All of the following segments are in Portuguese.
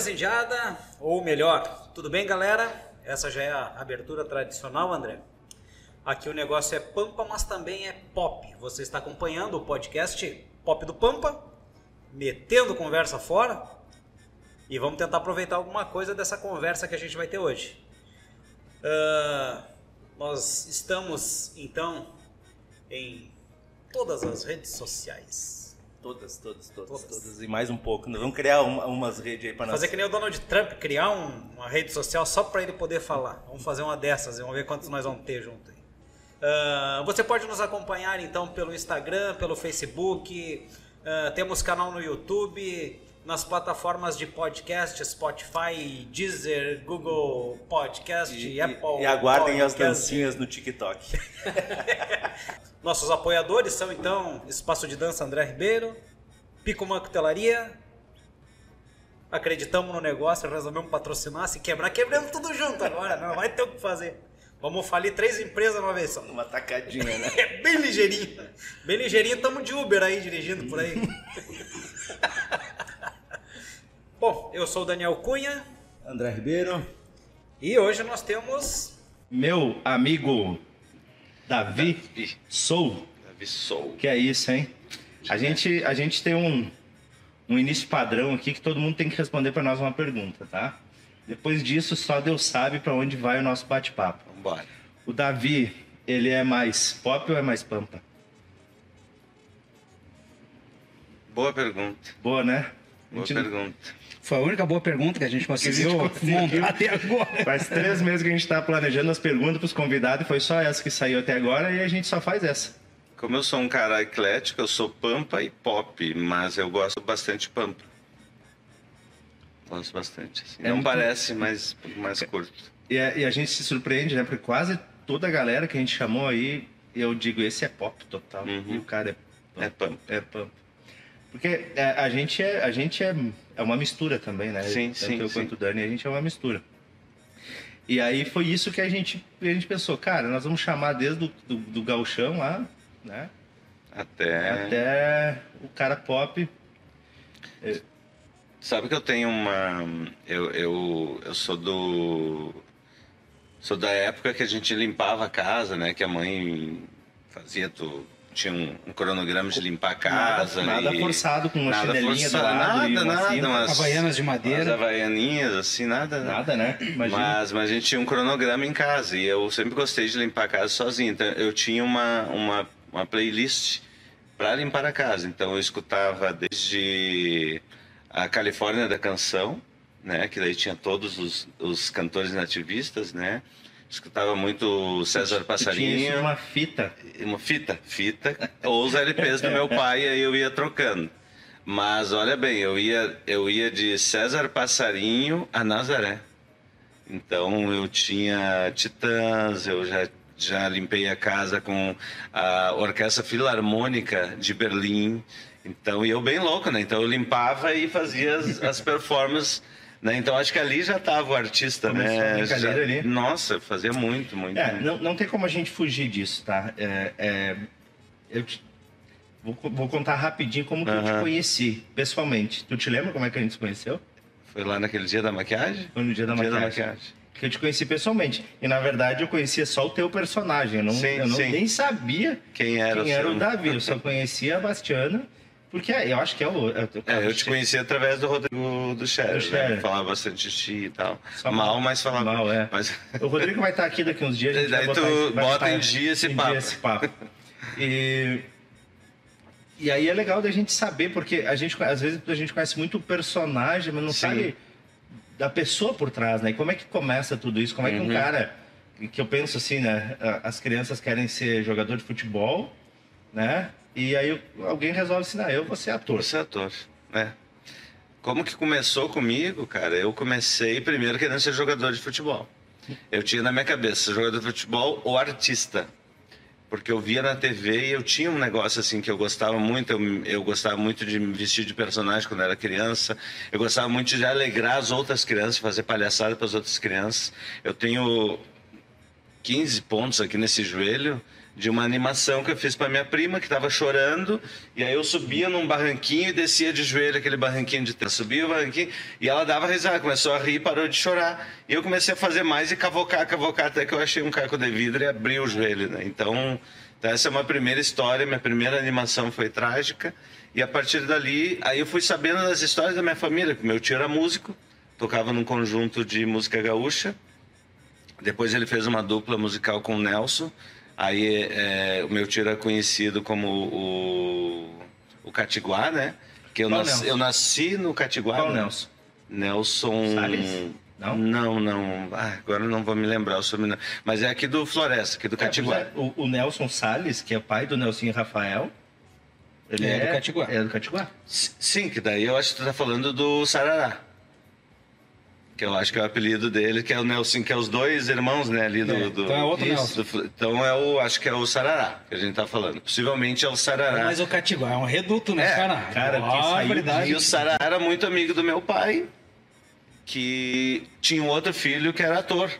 Buenas Indiada, ou melhor, tudo bem galera? Essa já é a abertura tradicional, André. Aqui o negócio é Pampa, mas também é pop. Você está acompanhando o podcast Pop do Pampa, metendo conversa fora. E vamos tentar aproveitar alguma coisa dessa conversa que a gente vai ter hoje. Uh, nós estamos então em todas as redes sociais. Todas, todas, todas, todas, todas. E mais um pouco. Nós vamos criar uma, umas redes aí para nós. Fazer que nem o Donald Trump, criar um, uma rede social só para ele poder falar. Vamos fazer uma dessas e vamos ver quantos nós vamos ter junto aí. Uh, você pode nos acompanhar então pelo Instagram, pelo Facebook, uh, temos canal no YouTube, nas plataformas de podcast, Spotify, Deezer, Google Podcast, e, Apple. E, aguardem podcast. as dancinhas no TikTok. Nossos apoiadores são então Espaço de Dança André Ribeiro, Pico Cutelaria. Acreditamos no negócio, resolvemos patrocinar. Se quebrar, quebramos tudo junto agora. Não vai ter o que fazer. Vamos falir três empresas uma vez só. Uma tacadinha, né? É bem ligeirinho. Bem ligeirinho, estamos de Uber aí, dirigindo por aí. Bom, eu sou o Daniel Cunha. André Ribeiro. E hoje nós temos. Meu amigo Davi, Davi. Sou. Davi Sou. Que é isso, hein? A gente, a gente tem um, um início padrão aqui que todo mundo tem que responder para nós uma pergunta, tá? Depois disso, só Deus sabe para onde vai o nosso bate-papo. Vambora. O Davi, ele é mais pop ou é mais pampa? Boa pergunta. Boa, né? Boa pergunta. Foi a única boa pergunta que a gente conseguiu, a gente conseguiu montar até agora. Faz três meses que a gente está planejando as perguntas para os convidados e foi só essa que saiu até agora e a gente só faz essa. Como eu sou um cara eclético, eu sou pampa e pop, mas eu gosto bastante de pampa. Gosto bastante. Assim. É Não muito... parece, mas mais curto. E a, e a gente se surpreende, né? Porque quase toda a galera que a gente chamou aí, eu digo, esse é pop total. Uhum. E o cara é pampa. É pampa. Porque é, a gente é, a gente é, é uma mistura também, né? Sim, Tanto sim, eu sim. quanto o Dani, a gente é uma mistura. E aí foi isso que a gente, a gente pensou, cara, nós vamos chamar desde do, do, do galchão lá, né? Até... Até o cara pop. Sabe que eu tenho uma... Eu, eu, eu sou do... Sou da época que a gente limpava a casa, né? Que a mãe fazia tudo tinha um, um, cronograma de limpar a casa. Nada, nada e... forçado, com uma nada chinelinha forçado, do lado. Nada, nada. Assim, umas, havaianas de madeira. Umas havaianinhas, assim, nada. Nada, né? Imagina. Mas, mas a gente tinha um cronograma em casa e eu sempre gostei de limpar a casa sozinho. Então eu tinha uma, uma, uma playlist para limpar a casa. Então eu escutava desde a Califórnia da Canção, né? Que daí tinha todos os, os cantores nativistas, né? Escutava muito César Passarinho. Tinha uma fita. Uma fita, fita, ou os LPs do meu pai, aí eu ia trocando. Mas olha bem, eu ia, eu ia de César Passarinho a Nazaré. Então eu tinha Titãs, eu já, já limpei a casa com a Orquestra Filarmônica de Berlim. Então, e eu bem louco, né? Então eu limpava e fazia as, as performances né? Então acho que ali já estava o artista, Começou né? Já, ali. Nossa, fazia muito, muito. É, muito. Não, não tem como a gente fugir disso, tá? É, é, eu te, vou, vou, contar rapidinho como que uh -huh. eu te conheci, pessoalmente. Tu te lembra como é que a gente se conheceu? Foi lá naquele dia da maquiagem? Foi no dia da, dia maquiagem. da maquiagem. Que eu te conheci pessoalmente. E na verdade eu conhecia só o teu personagem. Eu, não, sim, eu não, nem sabia quem era, quem o, era o Davi. Eu só conhecia a Bastiana. Porque eu acho que é o. É, é eu te conheci através do Rodrigo do Cher, né? Falava bastante de e tal. Só mal, mas falava. Mal, é. Mas... O Rodrigo vai estar aqui daqui uns dias. A gente Daí tu bota em dia esse em papo. Dia esse papo. E, e aí é legal da gente saber, porque a gente, às vezes a gente conhece muito o personagem, mas não Sim. sabe da pessoa por trás, né? E como é que começa tudo isso? Como é que um Uhum. cara. Que eu penso assim, né? As crianças querem ser jogador de futebol, né? E aí alguém resolve assim, ah, eu vou ser ator. Você é ator, né? Como que começou comigo, cara? Eu comecei primeiro querendo ser jogador de futebol. Eu tinha na minha cabeça jogador de futebol ou artista. Porque eu via na TV e eu tinha um negócio assim que eu gostava muito. Eu, eu gostava muito de me vestir de personagem quando era criança. Eu gostava muito de alegrar as outras crianças, fazer palhaçada para as outras crianças. Eu tenho 15 pontos aqui nesse joelho de uma animação que eu fiz para minha prima que estava chorando e aí eu subia num barranquinho e descia de joelho aquele barranquinho de terra. Subia o barranquinho e ela dava risada, começou a rir, parou de chorar. E eu comecei a fazer mais e cavocar, cavocar até que eu achei um caco de vidro e abri o joelho, né? Então, então essa é uma primeira história, minha primeira animação foi trágica e a partir dali aí eu fui sabendo das histórias da minha família, que meu tio era músico, tocava num conjunto de música gaúcha. Depois ele fez uma dupla musical com o Nelson. Aí é, o meu tio era conhecido como o, o Catiguá, né? Que eu, eu nasci no Catiguá. Qual né? Nelson? Nelson. Salles? Não? Não, não. Ah, agora não vou me lembrar o sobrenome. Mas é aqui do Floresta, aqui do Catiguá. É, o, o Nelson Salles, que é pai do Nelson Rafael, ele É do Catiguá. É do Catiguá. Sim, que daí eu acho que tu tá falando do Sarará. Que eu acho que é o apelido dele, que é o Nelson, que é os dois irmãos, né, ali do... É, do- então é outro Isso, Nelson. do então é o, acho que é o Sarará que a gente tá falando. Possivelmente é o Sarará. Mas o Catiguá é um reduto, né, É, cara? cara, que saiu. E o Sarará era muito amigo do meu pai, que tinha um outro filho que era ator.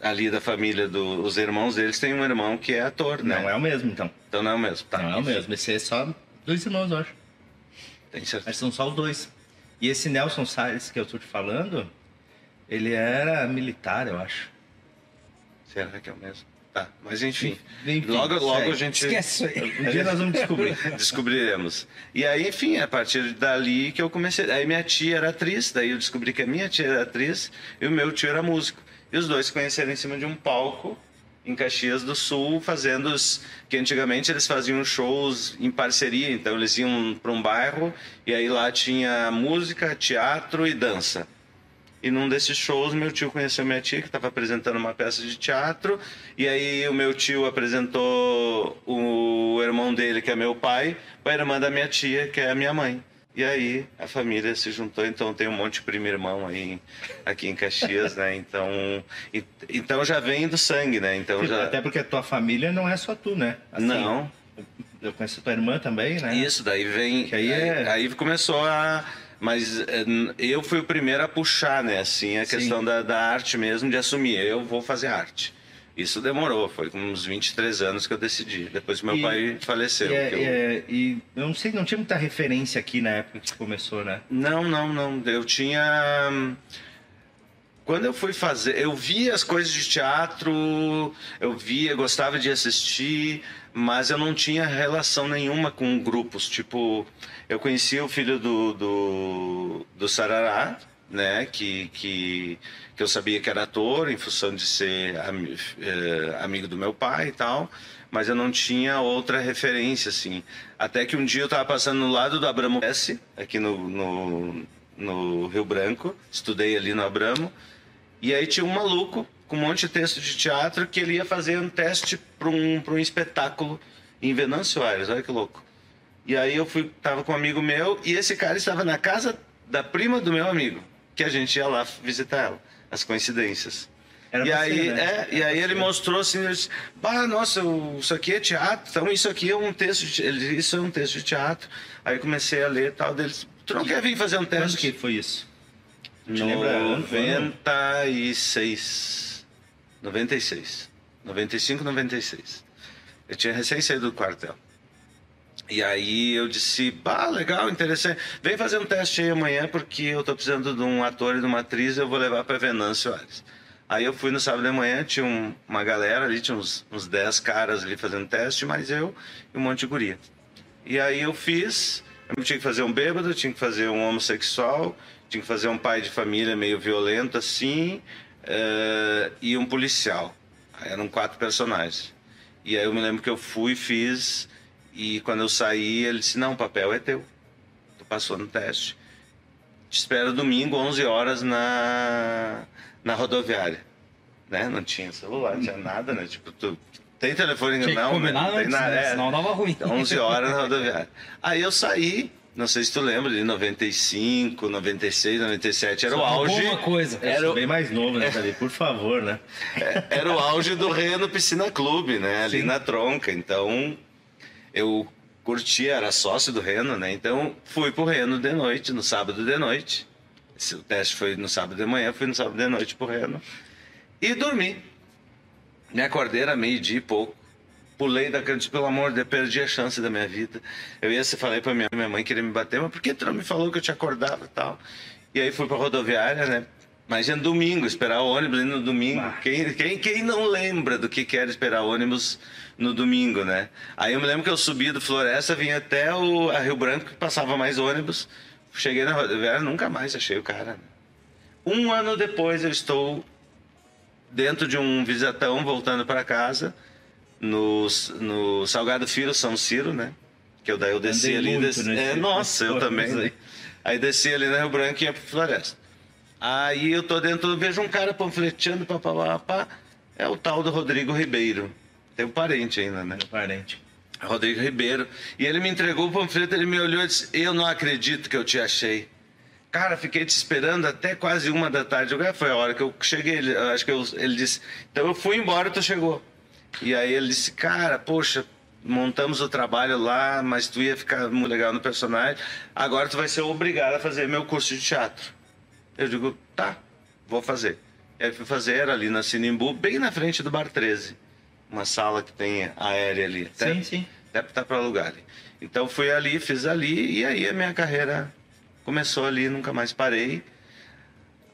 Ali da família dos irmãos deles tem um irmão que é ator, né? Não é o mesmo, então. Então não é o mesmo. Tá, Não é o mesmo. Esse é só dois irmãos, eu acho. Tem certeza. Mas são só os dois. E esse Nelson Salles que eu tô te falando, ele era militar, eu acho. Será que é o mesmo? Tá, mas enfim. Enfim, logo, logo a gente Esquece. Um dia nós vamos descobrir. descobriremos. E aí, enfim, a partir dali que eu comecei. Aí minha tia era atriz, daí eu descobri que a minha tia era atriz e o meu tio era músico. E os dois se conheceram em cima de um palco em Caxias do Sul, fazendo os que antigamente eles faziam shows em parceria, então eles iam para um bairro e aí lá tinha música, teatro e dança. E num desses shows, meu tio conheceu minha tia, que estava apresentando uma peça de teatro. E aí o meu tio apresentou o irmão dele, que é meu pai, com a irmã da minha tia, que é a minha mãe. E aí a família se juntou, então tem um monte de primo irmão aí aqui em Caxias, né? Então, e- então já vem do sangue, né? Então já Até porque a tua família não é só tu, né? Assim, não. Eu conheço a tua irmã também, né? Isso, daí vem. Que aí é- aí começou a. Mas eh, eu fui o primeiro a puxar, né? Assim, a Sim. questão da, da arte mesmo, de assumir. Eu vou fazer arte. Isso demorou, foi com uns 23 anos que eu decidi. Depois que meu E- pai faleceu. E, é- eu- é- e eu não sei, não tinha muita referência aqui na época que começou, né? Não, não, não. Eu tinha. Quando eu fui fazer, eu via as coisas de teatro, eu via, gostava de assistir, mas eu não tinha relação nenhuma com grupos. Tipo, eu conhecia o filho do, do, do Sarará, né? Que, que, que eu sabia que era ator, em função de ser ami- eh, amigo do meu pai e tal, mas eu não tinha outra referência, assim. Até que um dia eu estava passando no lado do Abramo S, aqui no, no, no Rio Branco, estudei ali no Abramo, e aí tinha um maluco com um monte de texto de teatro que ele ia fazer um teste para um, um espetáculo em Venâncio Aires, olha que louco. E aí eu fui, tava com um amigo meu e esse cara estava na casa da prima do meu amigo, que a gente ia lá visitar ela, as coincidências. Era e, você, aí, né? é, e aí ele mostrou assim, ele disse, nossa, isso aqui é teatro, então isso aqui é um texto, de, ele isso é um texto de teatro. Aí comecei a ler e tal, deles, tu não quer vir fazer um Quando teste? que foi isso? Te lembra ano? 96. 96. 95, 96. Eu tinha recém saído do quartel. E aí eu disse, bah, legal, interessante. Vem fazer um teste aí amanhã, porque eu tô precisando de um ator e de uma atriz, eu vou levar para Venâncio Aires. Aí eu fui no sábado de manhã, tinha um- uma galera ali, tinha uns, uns 10 caras ali fazendo teste, mas eu e um monte de guria. E aí eu fiz, eu tinha que fazer um bêbado, tinha que fazer um homossexual, tinha que fazer um pai de família meio violento assim, eh, e um policial. Aí eram quatro personagens. E aí eu me lembro que eu fui, fiz, e quando eu saí, ele disse, não, o papel é teu. Tu passou no teste. Te espero domingo, 11 horas, na, na rodoviária. Né? Não tinha celular, não tinha nada, né? Tipo, tu tem telefone? Tinha não, né? Não tem nada. né? é. Senão dava ruim. 11 horas na rodoviária. Aí eu saí, não sei se tu lembra, de 95, 96, 97, era o Só auge. roubou uma coisa. Eu Era, o- bem mais novo, né? Por favor, né? era o auge do Reno Piscina Clube, né? Ali Sim. na tronca. Então, eu curtia, era sócio do Reno, né? Então, fui pro Reno de noite, no sábado de noite. Esse- O teste foi no sábado de manhã, fui no sábado de noite pro Reno. E dormi. Me acordei, era meio-dia e pouco. Pulei da cama, pelo amor de Deus, perdi a chance da minha vida. Eu ia se falei pra minha, minha mãe queria me bater, mas por que tu não me falou que eu te acordava e tal? E aí fui pra rodoviária, né? Mas é domingo, esperar o ônibus no domingo. Quem, quem, quem não lembra do que quer esperar ônibus no domingo, né? Aí eu me lembro que eu subi do Floresta, vim até o a Rio Branco, que passava mais ônibus. Cheguei na rodoviária, nunca mais achei o cara. Um ano depois eu estou dentro de um visitão voltando para casa no, no Salgado Filho São Ciro, né? Que eu daí eu desci Andei ali. muito Desci, é, nossa, eu também. Né? Aí desci ali na Rio Branco e ia pro Floresta. Aí eu tô dentro, eu vejo um cara panfleteando, papapá, é o tal do Rodrigo Ribeiro. Tem um parente ainda, né? Meu parente. Rodrigo Ribeiro. E ele me entregou o panfleto, ele me olhou e disse: Eu não acredito que eu te achei. Cara, fiquei te esperando até quase uma da tarde. "Ah, foi a hora que eu cheguei. Ele, acho que eu- ele disse: Então eu fui embora, tu chegou. E aí ele disse: Cara, poxa, montamos o trabalho lá, mas tu ia ficar muito legal no personagem. Agora tu vai ser obrigado a fazer meu curso de teatro. Eu digo: Tá, vou fazer. E aí fui fazer, era ali na Sinimbu, bem na frente do Bar 13. Uma sala que tem aérea ali. Até- Sim, sim. Deve estar para alugar ali. Então fui ali, fiz ali e aí a minha carreira começou ali, nunca mais parei.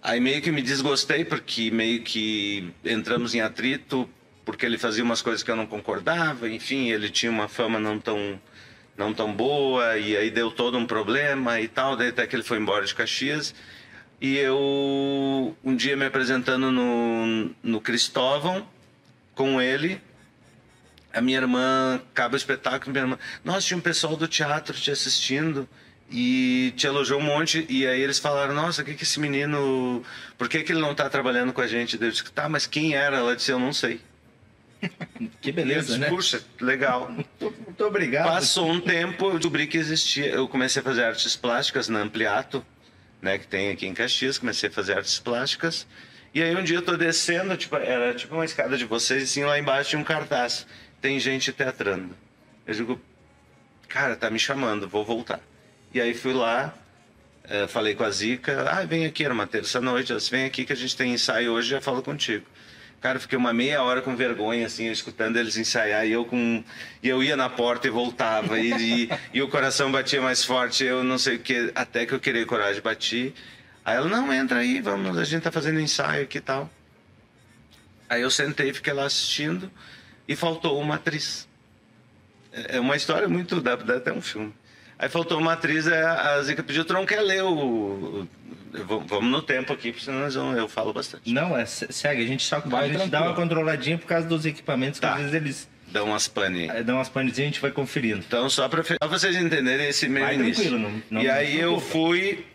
Aí meio que me desgostei porque meio que entramos em atrito porque ele fazia umas coisas que eu não concordava, enfim, ele tinha uma fama não tão não tão boa e aí deu todo um problema e tal, daí até que ele foi embora de Caxias. E eu um dia me apresentando no no Cristóvão com ele, a minha irmã acaba o espetáculo, minha irmã, nossa, tinha um pessoal do teatro te assistindo e te elogiou um monte. E aí eles falaram, nossa, o que que esse menino, por que que ele não tá trabalhando com a gente? Eu disse, tá, mas quem era? Ela disse, eu não sei. Que beleza, disse, né? puxa, legal. Muito, muito obrigado. Passou um tempo, eu descobri que existia. Eu comecei a fazer artes plásticas na Ampliato, né, que tem aqui em Caxias. Comecei a fazer artes plásticas. E aí um dia eu tô descendo, tipo, era tipo uma escada de vocês, assim, lá embaixo tinha um cartaz. Tem gente teatrando. Eu digo, cara, tá me chamando, vou voltar. E aí fui lá, eh, falei com a Zica, ah, vem aqui, era uma terça-noite, ela disse, vem aqui que a gente tem ensaio hoje, já falo contigo. Cara, eu fiquei uma meia hora com vergonha, assim, escutando eles ensaiar, e eu com... E eu ia na porta e voltava, e, e, e o coração batia mais forte, eu não sei o que, até que eu queria coragem, bati. Aí ela, não, entra aí, vamos, a gente tá fazendo ensaio aqui e tal. Aí eu sentei, fiquei lá assistindo, e faltou uma atriz. É é uma história muito. dá, dá até um filme. Aí faltou uma atriz, é, a Zica pediu, tu não quer ler o. Vamos no tempo aqui, porque senão nós vamos- eu falo bastante. Não, é, se- segue. A gente só Vai a gente dá uma controladinha por causa dos equipamentos, que Tá. às vezes eles Dá umas pane. eh, dão umas panezinhas e a gente vai conferindo. Então, só para vocês entenderem esse meio Vai início. tranquilo, não- não e se aí eu fui,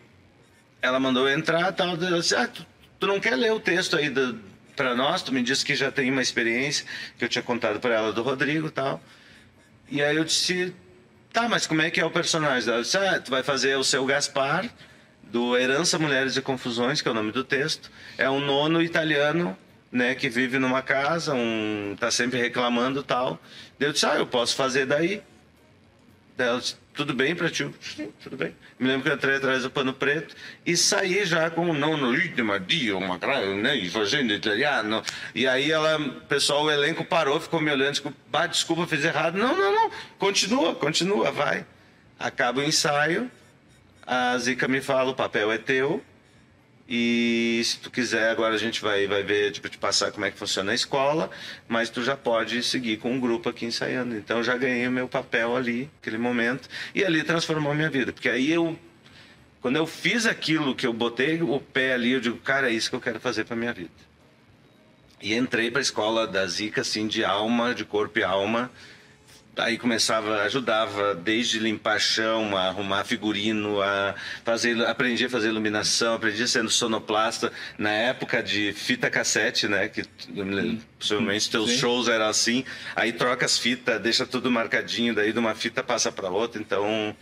ela mandou eu entrar tal. Eu disse, ah, tu, tu não quer ler o texto aí do, pra nós? Tu me disse que já tem uma experiência que eu tinha contado para ela do Rodrigo e tal. E aí eu disse, tá, mas como é que é o personagem? Ela disse, ah, tu vai fazer o seu Gaspar, do Herança Mulheres e Confusões, que é o nome do texto. É um nono italiano, né, que vive numa casa, um tá sempre reclamando tal. Daí Eu disse, ah, eu posso fazer daí. Ela disse, tudo bem pra ti? Tudo bem. Me lembro que eu entrei atrás do pano preto e saí já com nono item, Dio, uma né, e fazendo italiano. E aí ela, pessoal, o elenco parou, ficou me olhando, tipo, bah, desculpa, fiz errado. Não, não, não, continua, continua, vai. Acaba o ensaio, a Zica me fala, o papel é teu. E se tu quiser, agora a gente vai, vai ver, tipo, te passar como é que funciona a escola, mas tu já pode seguir com um grupo aqui ensaiando. Então eu já ganhei o meu papel ali, naquele momento, e ali transformou a minha vida. Porque aí eu, quando eu fiz aquilo que eu botei o pé ali, eu digo, cara, é isso que eu quero fazer pra minha vida. E entrei pra escola da Zica, assim, de alma, de corpo e alma. Aí começava, ajudava desde limpar chão, a arrumar figurino, a fazer, aprendi a fazer iluminação, aprendi sendo sonoplasta na época de fita cassete, né? Que possivelmente teus Sim. shows eram assim. Aí troca as fitas, deixa tudo marcadinho, daí de uma fita passa para outra. Então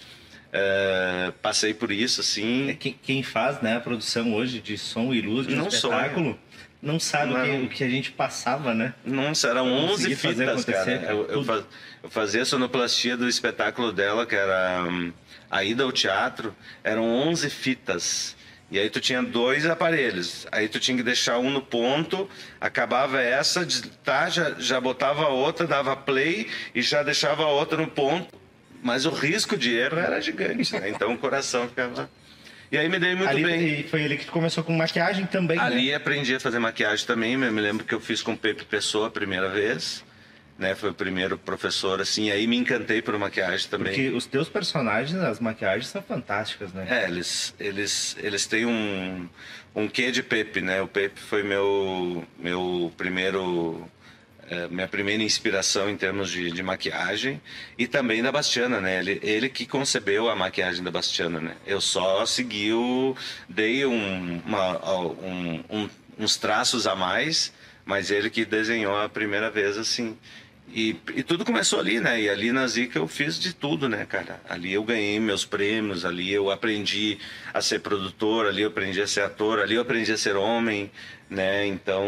eh, passei por isso, assim. É, quem, faz né, a produção hoje de som e luz de um espetáculo não sabe o que, Não. o que a gente passava, né? Nossa, eram 11 conseguir fazer fitas, cara. Eu, eu, tudo. fa- eu fazia a sonoplastia do espetáculo dela, que era hum, a ida ao teatro. Eram 11 fitas. E aí tu tinha dois aparelhos. Aí tu tinha que deixar um no ponto, acabava essa, tá, já, já botava a outra, dava play e já deixava a outra no ponto. Mas o risco de erro era gigante, né? Então o coração ficava. E aí me dei muito ali, bem. Foi ele que começou com maquiagem também, Ali né? aprendi a fazer maquiagem também. Eu me lembro que eu fiz com o Pepe Pessoa a primeira vez. Né? Foi o primeiro professor, assim. Aí me encantei por maquiagem também. Porque os teus personagens, as maquiagens são fantásticas, né? É, eles, eles, eles têm um, um quê de Pepe, né? O Pepe foi meu, meu primeiro... é, minha primeira inspiração em termos de, de maquiagem e também da Bastiana, né? Ele, ele que concebeu a maquiagem da Bastiana, né? Eu só segui o... dei um, uma, um, um, uns traços a mais, mas ele que desenhou a primeira vez, assim... E, e, tudo começou ali, né? E ali na Zica eu fiz de tudo, né, cara? Ali eu ganhei meus prêmios, ali eu aprendi a ser produtor, ali eu aprendi a ser ator, ali eu aprendi a ser homem, né? Então,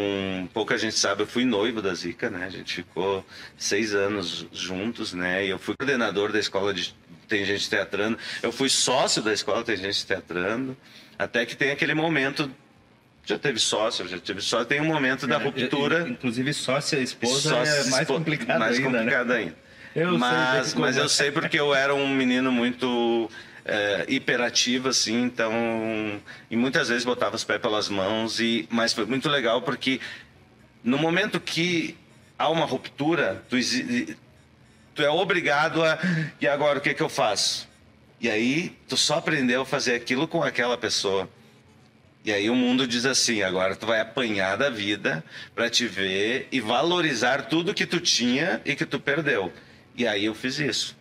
pouca gente sabe, eu fui noivo da Zica, né? A gente ficou seis anos juntos, né? E eu fui coordenador da escola de Tem Gente Teatrando, eu fui sócio da escola Tem Gente Teatrando, até que tem aquele momento já teve sócio, já teve sócio, tem um momento da ruptura. Inclusive sócia, esposa é mais complicado mais ainda. complicado né? ainda. Eu mas, sei mas eu sei porque eu era um menino muito é, hiperativo, assim, então. E muitas vezes botava os pés pelas mãos, e, mas foi muito legal porque no momento que há uma ruptura, tu, tu é obrigado a. E agora o que, que eu faço? E aí tu só aprendeu a fazer aquilo com aquela pessoa. E aí o mundo diz assim, agora tu vai apanhar da vida para te ver e valorizar tudo que tu tinha e que tu perdeu. E aí eu fiz isso.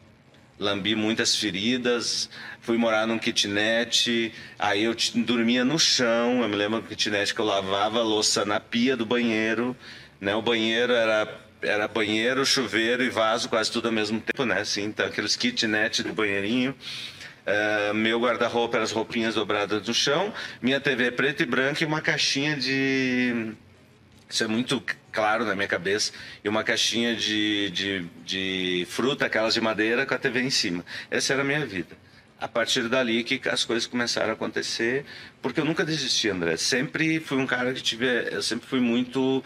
Lambi muitas feridas, fui morar num kitnet, aí eu dormia no chão, eu me lembro do kitnet que eu lavava a louça na pia do banheiro, né? O banheiro era era banheiro, chuveiro e vaso quase tudo ao mesmo tempo, né? Assim, então aqueles kitnet do banheirinho. Uh, meu guarda-roupa era as roupinhas dobradas no chão, minha TV preta e branca e uma caixinha de. Isso é muito claro na minha cabeça. E uma caixinha de, de, de fruta, aquelas de madeira, com a TV em cima. Essa era a minha vida. A partir dali que as coisas começaram a acontecer, porque eu nunca desisti, André. Sempre fui um cara que tive. Eu sempre fui muito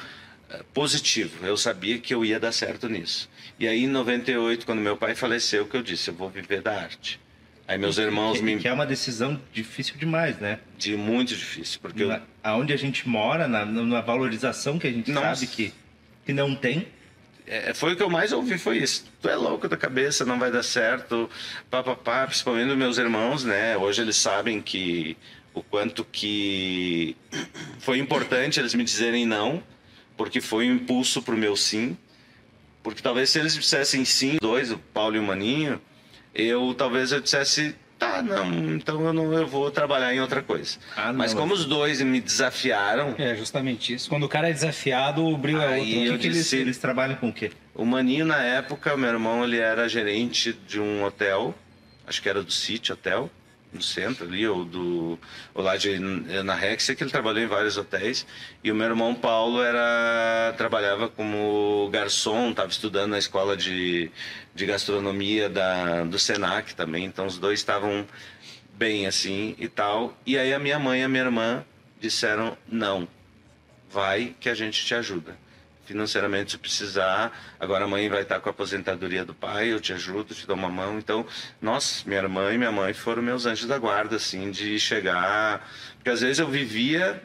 positivo. Eu sabia que eu ia dar certo nisso. E aí, em 98, quando meu pai faleceu, que eu disse: eu vou viver da arte. Aí meus irmãos que, me. Que é uma decisão difícil demais, né? De muito difícil. Porque na, eu... Aonde a gente mora, na, na valorização que a gente Nossa. sabe que, que não tem. É, foi o que eu mais ouvi, foi isso. Tu é louco da cabeça, não vai dar certo. Pá, pá, pá, principalmente meus irmãos, né? Hoje eles sabem que o quanto que foi importante eles me dizerem não, porque foi um impulso pro meu sim. Porque talvez se eles dissessem sim, dois, o Paulo e o Maninho, eu talvez eu dissesse tá não então eu não eu vou trabalhar em outra coisa Ah, mas como os dois me desafiaram É, justamente isso. Quando o cara é desafiado, o brilho é outro. eu O que, que eles, disse- eles trabalham com o quê? o Maninho na época meu irmão ele era gerente de um hotel acho que era do City Hotel no centro ali ou do ou lá de na Rex que ele trabalhou em vários hotéis. E o meu irmão Paulo era trabalhava como garçom estava estudando na escola de, de gastronomia da do Senac também. Então os dois estavam bem assim e tal. E aí a minha mãe e a minha irmã disseram não vai que a gente te ajuda financeiramente se precisar. Agora a mãe vai estar com a aposentadoria do pai, eu te ajudo, te dou uma mão. Então, nossa, minha irmã e minha mãe foram meus anjos da guarda, assim, de chegar. Porque às vezes eu vivia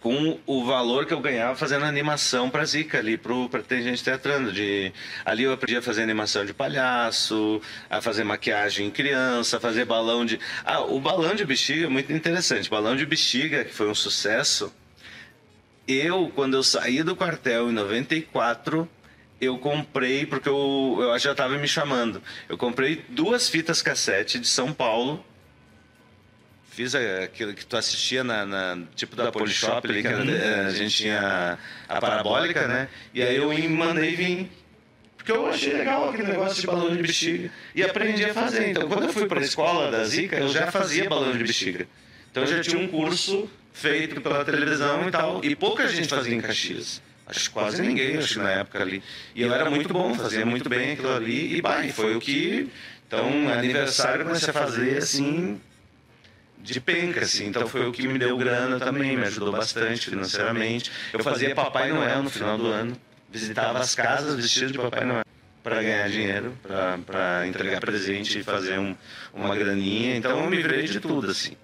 com o valor que eu ganhava fazendo animação para Zica ali, para Tem Gente Teatrando. De, ali eu aprendi a fazer animação de palhaço, a fazer maquiagem em criança, a fazer balão de... Ah, o balão de bexiga é muito interessante. Balão de bexiga, que foi um sucesso, eu, quando eu saí do quartel em 94, eu comprei, porque eu, eu já estava me chamando, eu comprei duas fitas cassete de São Paulo. Fiz a- aquilo que tu assistia na, na- tipo da, Polishop, ali, que era- eh, a gente tinha a parabólica, né? E aí eu mandei vir. Porque eu achei legal aquele negócio de balão de bexiga. E aprendi a fazer. Então, quando eu fui para a escola da Zica, eu já fazia balão de bexiga. Então, eu já tinha um curso feito pela televisão e tal. E pouca gente fazia em Caxias. Acho quase ninguém, acho que na época ali. E eu era muito bom, fazia muito bem aquilo ali. E, bah, foi o que... Então, aniversário comecei a fazer, assim... de penca, assim. Então foi o que me deu grana também, me ajudou bastante financeiramente. Eu fazia Papai Noel no final do ano, visitava as casas vestido de Papai Noel para ganhar dinheiro, para entregar presente e fazer um, uma graninha. Então eu me virei de tudo, assim.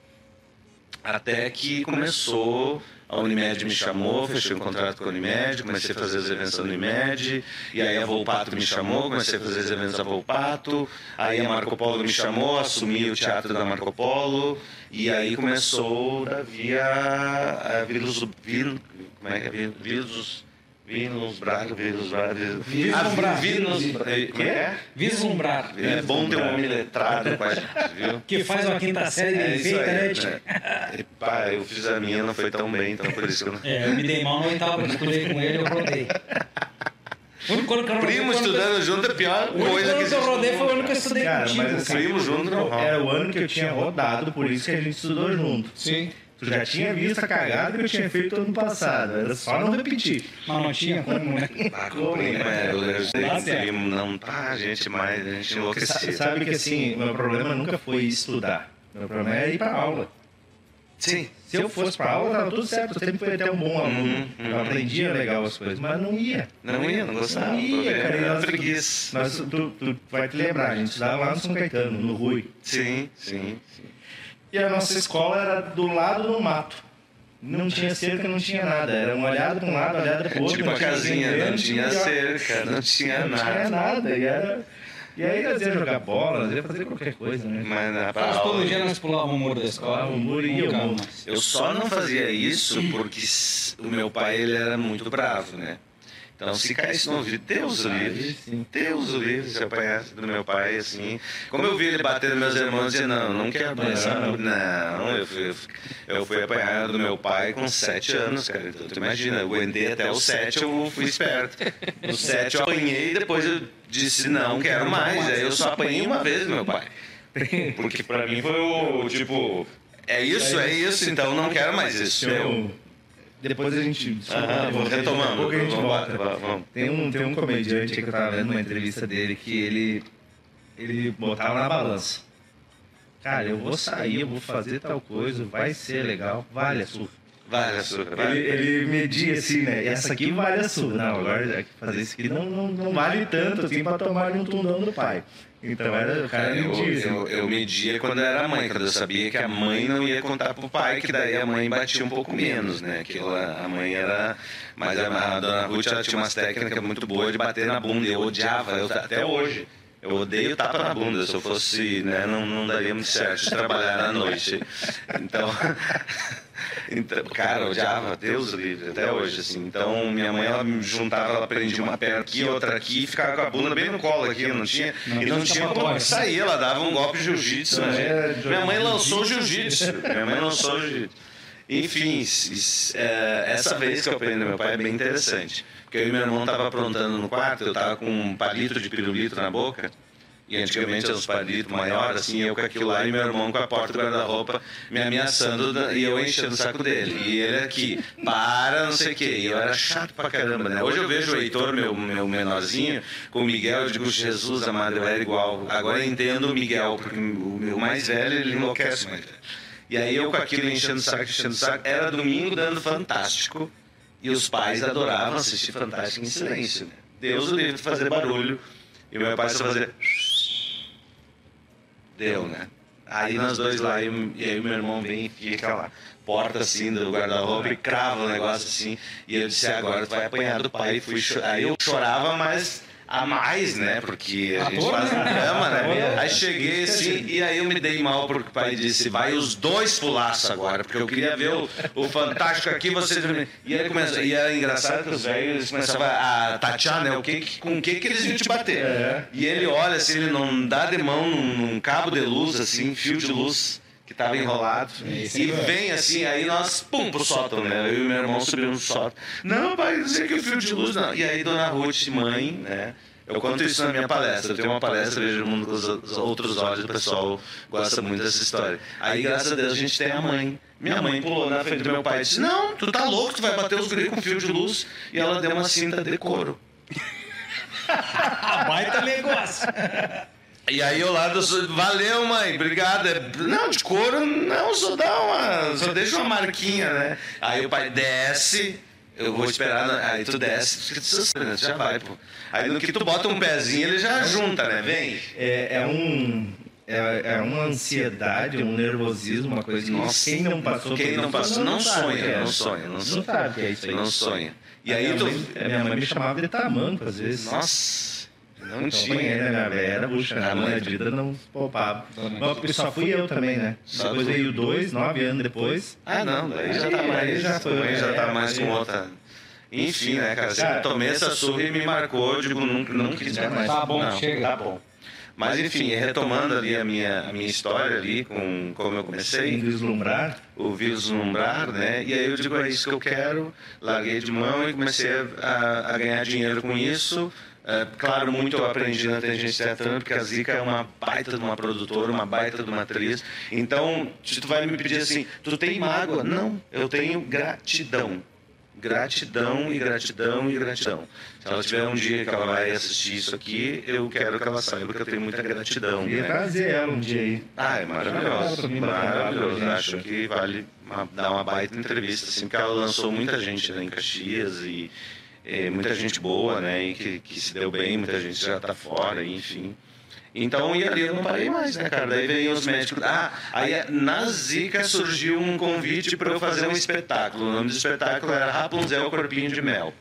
Até que começou, a Unimed me chamou, fechei um contrato com a Unimed, comecei a fazer os eventos da Unimed, e aí a Volpato me chamou, comecei a fazer os eventos da Volpato, aí a Marco Polo me chamou, assumi o teatro da Marco Polo, e aí começou Davi a, a Vírus, como é que é? Vírus, Vírus, Braga, Vislumbrar. Ah, como é? é? Vislumbrar. É bom ter um homem letrado com a gente, viu? Que faz uma quinta série É bem feita, né, aí, tia? né? E, pá, eu fiz a minha, não foi tão bem, então por isso que eu não... É, eu me dei mal na oitava, eu estudei com ele, eu rodei. O único Primo o estudando junto é a pior O único coisa que ano que eu existe. rodei foi o ano que eu estudei Cara, contigo. mas assim, Primo junto não rola. era o ano que eu tinha rodado, por isso que a gente estudou junto. Sim. Tu já tinha visto a cagada que eu tinha feito ano passado, era só não repetir. Mas não tinha como, né? Ah, o primo, é, eu eu primo não tá, a gente mais, a gente Sa- enlouquecia. Sabe que assim, meu problema nunca foi estudar. Meu problema era ir pra aula. Sim. Se eu fosse pra aula, tava tudo certo. Eu sempre fui até um bom aluno. Eu aprendia legal as coisas, mas não ia. Não ia, não gostava. Não ia, cara. Era preguiça. Nós, tu, tu vai te lembrar, a gente estudava lá no São Caetano, no Rui. Sim, sim. E a nossa escola era do lado do mato. Não tinha cerca, não tinha nada. Era uma olhada para um lado, uma olhada para o outro. Tipo a tinha casinha, não tinha cerca, não tinha Não tinha nada. nada. E, era... e aí nós ia jogar bola, nós ia fazer qualquer coisa, né? Mas na pra Mas todo aula- dia nós pulávamos o muro da escola. O muro e ia o Nunca muro. mais. Eu só não fazia isso porque o meu pai ele era muito bravo, né? Então se caísse no ouvido, Deus o livre. Deus o livre, se apanhasse do meu pai, assim. Como eu vi ele bater nos meus irmãos, dizia, não, não quero apanhar, Não. não, eu fui, eu fui apanhar do meu pai com sete anos, cara. Então tu imagina, eu aguentei até os sete, eu fui esperto. Dos sete eu apanhei, depois eu disse, não quero mais. Aí eu só apanhei uma vez do meu pai. Porque pra mim foi o, tipo, é isso, é isso, então não quero mais isso. Eu, Depois a gente. desculpa, ah, vou a retomando. A pouco a gente volta. vamos. Tem um, tem um comediante que eu tava vendo uma entrevista dele que ele, ele botava na balança. Cara, eu vou sair, eu vou fazer tal coisa, vai ser legal, vale a sua. Vai, açúcar, vai. Ele, ele media assim, né? Essa aqui vale a sua. Não, agora fazer isso aqui não, não, não vale tanto assim pra tomar um tundão do pai. Então era, o cara Eu, media assim. eu, eu media quando eu era mãe, quando eu sabia que a mãe não ia contar pro pai, que daí a mãe batia um pouco menos, né? Aquilo, a mãe era. Mas a, a dona Ruth ela tinha umas técnicas muito boas de bater na bunda. Eu odiava, eu, até hoje. Eu odeio tapa na bunda. Se eu fosse, né, não, não daria muito certo de trabalhar à noite. Então. Então, cara, eu odiava, Deus livre, até hoje, assim. Então, minha mãe, ela me juntava, ela prendia uma perna aqui, outra aqui, e ficava com a bunda bem no colo aqui, não tinha, e não tinha como sair, ela dava um golpe de jiu-jitsu na gente. Minha mãe lançou jiu-jitsu, minha mãe lançou jiu-jitsu. Enfim, é, essa vez que eu aprendi meu pai é bem interessante. Porque eu e meu irmão tava aprontando no quarto, eu tava com um palito de pirulito na boca, e antigamente eram os palitos maiores, assim, eu com aquilo lá e meu irmão com a porta do guarda-roupa me ameaçando e eu enchendo o saco dele. E ele aqui, para, não sei o quê. E eu era chato pra caramba, né? Hoje eu vejo o Heitor, meu, meu menorzinho, com o Miguel, eu digo, Jesus amado, eu era igual. Agora eu entendo o Miguel, porque o meu mais velho, ele enlouquece mais velho. E aí eu com aquilo enchendo o saco, enchendo o saco, era domingo dando Fantástico. E os pais adoravam assistir Fantástico em silêncio, né? Deus o livre fazer barulho. E meu pai só fazia... Deu, né? Aí nós dois lá, e e aí meu irmão vem e fica lá, porta assim do guarda-roupa e crava o negócio assim. E eu disse, agora tu vai apanhar do pai. E fui Aí eu chorava, mas a mais, né? Porque a gente Ator, faz né? cama, né? Ator, Aí cheguei assim, e aí eu me dei mal porque o pai disse, vai os dois pulaço agora, porque eu queria ver o, o Fantástico aqui, vocês... E aí começa, e era engraçado que os velhos começavam a tatear, né? O que, com o que, que eles iam te bater. E ele olha assim, ele não dá de mão num, num cabo de luz, assim, fio de luz que tava enrolado. E vem assim, aí nós, pum, pro sótão, né? Eu e meu irmão subimos no sótão. Não, pai, não sei que o fio de luz, não. E aí, dona Ruth, mãe, né? Eu conto isso na minha palestra. Eu tenho uma palestra, vejo o mundo com os os outros olhos, o pessoal gosta muito dessa história. Aí, graças a Deus, a gente tem a mãe. Minha mãe pulou na frente do meu pai e disse: Não, tu tá louco, tu vai bater os gregos com fio de luz. E ela deu uma cinta de couro. Baita negócio. E aí eu lá valeu mãe, obrigado. Não, de couro não, só dá uma, só deixa uma marquinha, né? Aí o pai desce, eu vou esperar, na- aí tu desce, né? Já vai, pô. Aí no que tu bota um pezinho, ele já junta, né? Vem. É, é um. É, é uma ansiedade, um nervosismo, uma coisa que Nossa. quem não passou Quem não passou não sabe o que sonha, é. não sonha, não Não sonha. sabe o que é isso aí. Não sonha. E aí minha tu. mãe, a minha mãe me chamava de tamanco às vezes. Nossa, não Então, tinha. da minha velha, era bucha, a mãe. vida não poupava. Mas porque só fui eu também, né? Só Depois veio dois, nove anos depois. Ah, não, daí já tá mais. já foi, também já tá é, mais com outra. Enfim, né, cara? Sempre tomei essa surra e me marcou, eu digo, não, não quis mais. Tá bom, Não, chega. Tá bom. Mas enfim, retomando ali a minha, a minha história ali, com como eu comecei, vislumbrar. o vislumbrar, né? E aí eu digo, é isso que eu quero, larguei de mão e comecei a, a ganhar dinheiro com isso. É, claro, muito eu aprendi na Tangente Teatrando, porque a Zica é uma baita de uma produtora, uma baita de uma atriz. Então, se tu vai me pedir assim, tu tem mágoa? Não, eu tenho gratidão. Gratidão e gratidão e gratidão. Se ela tiver um dia que ela vai assistir isso aqui, eu quero que ela saiba que eu tenho muita gratidão. Queria né? trazer ela um dia aí. Ah, é maravilhoso. Mim, Maravilhoso. gente. Acho que vale uma- dar uma baita entrevista, assim, porque ela lançou muita gente né, em Caxias e eh, muita gente boa, né? E que, que se deu bem, muita gente já tá fora, enfim. Então, e ali eu não parei mais, né, cara? Daí veio os médicos. Ah, aí na Zica surgiu um convite para eu fazer um espetáculo. O nome do espetáculo era Rapunzel Corpinho de Mel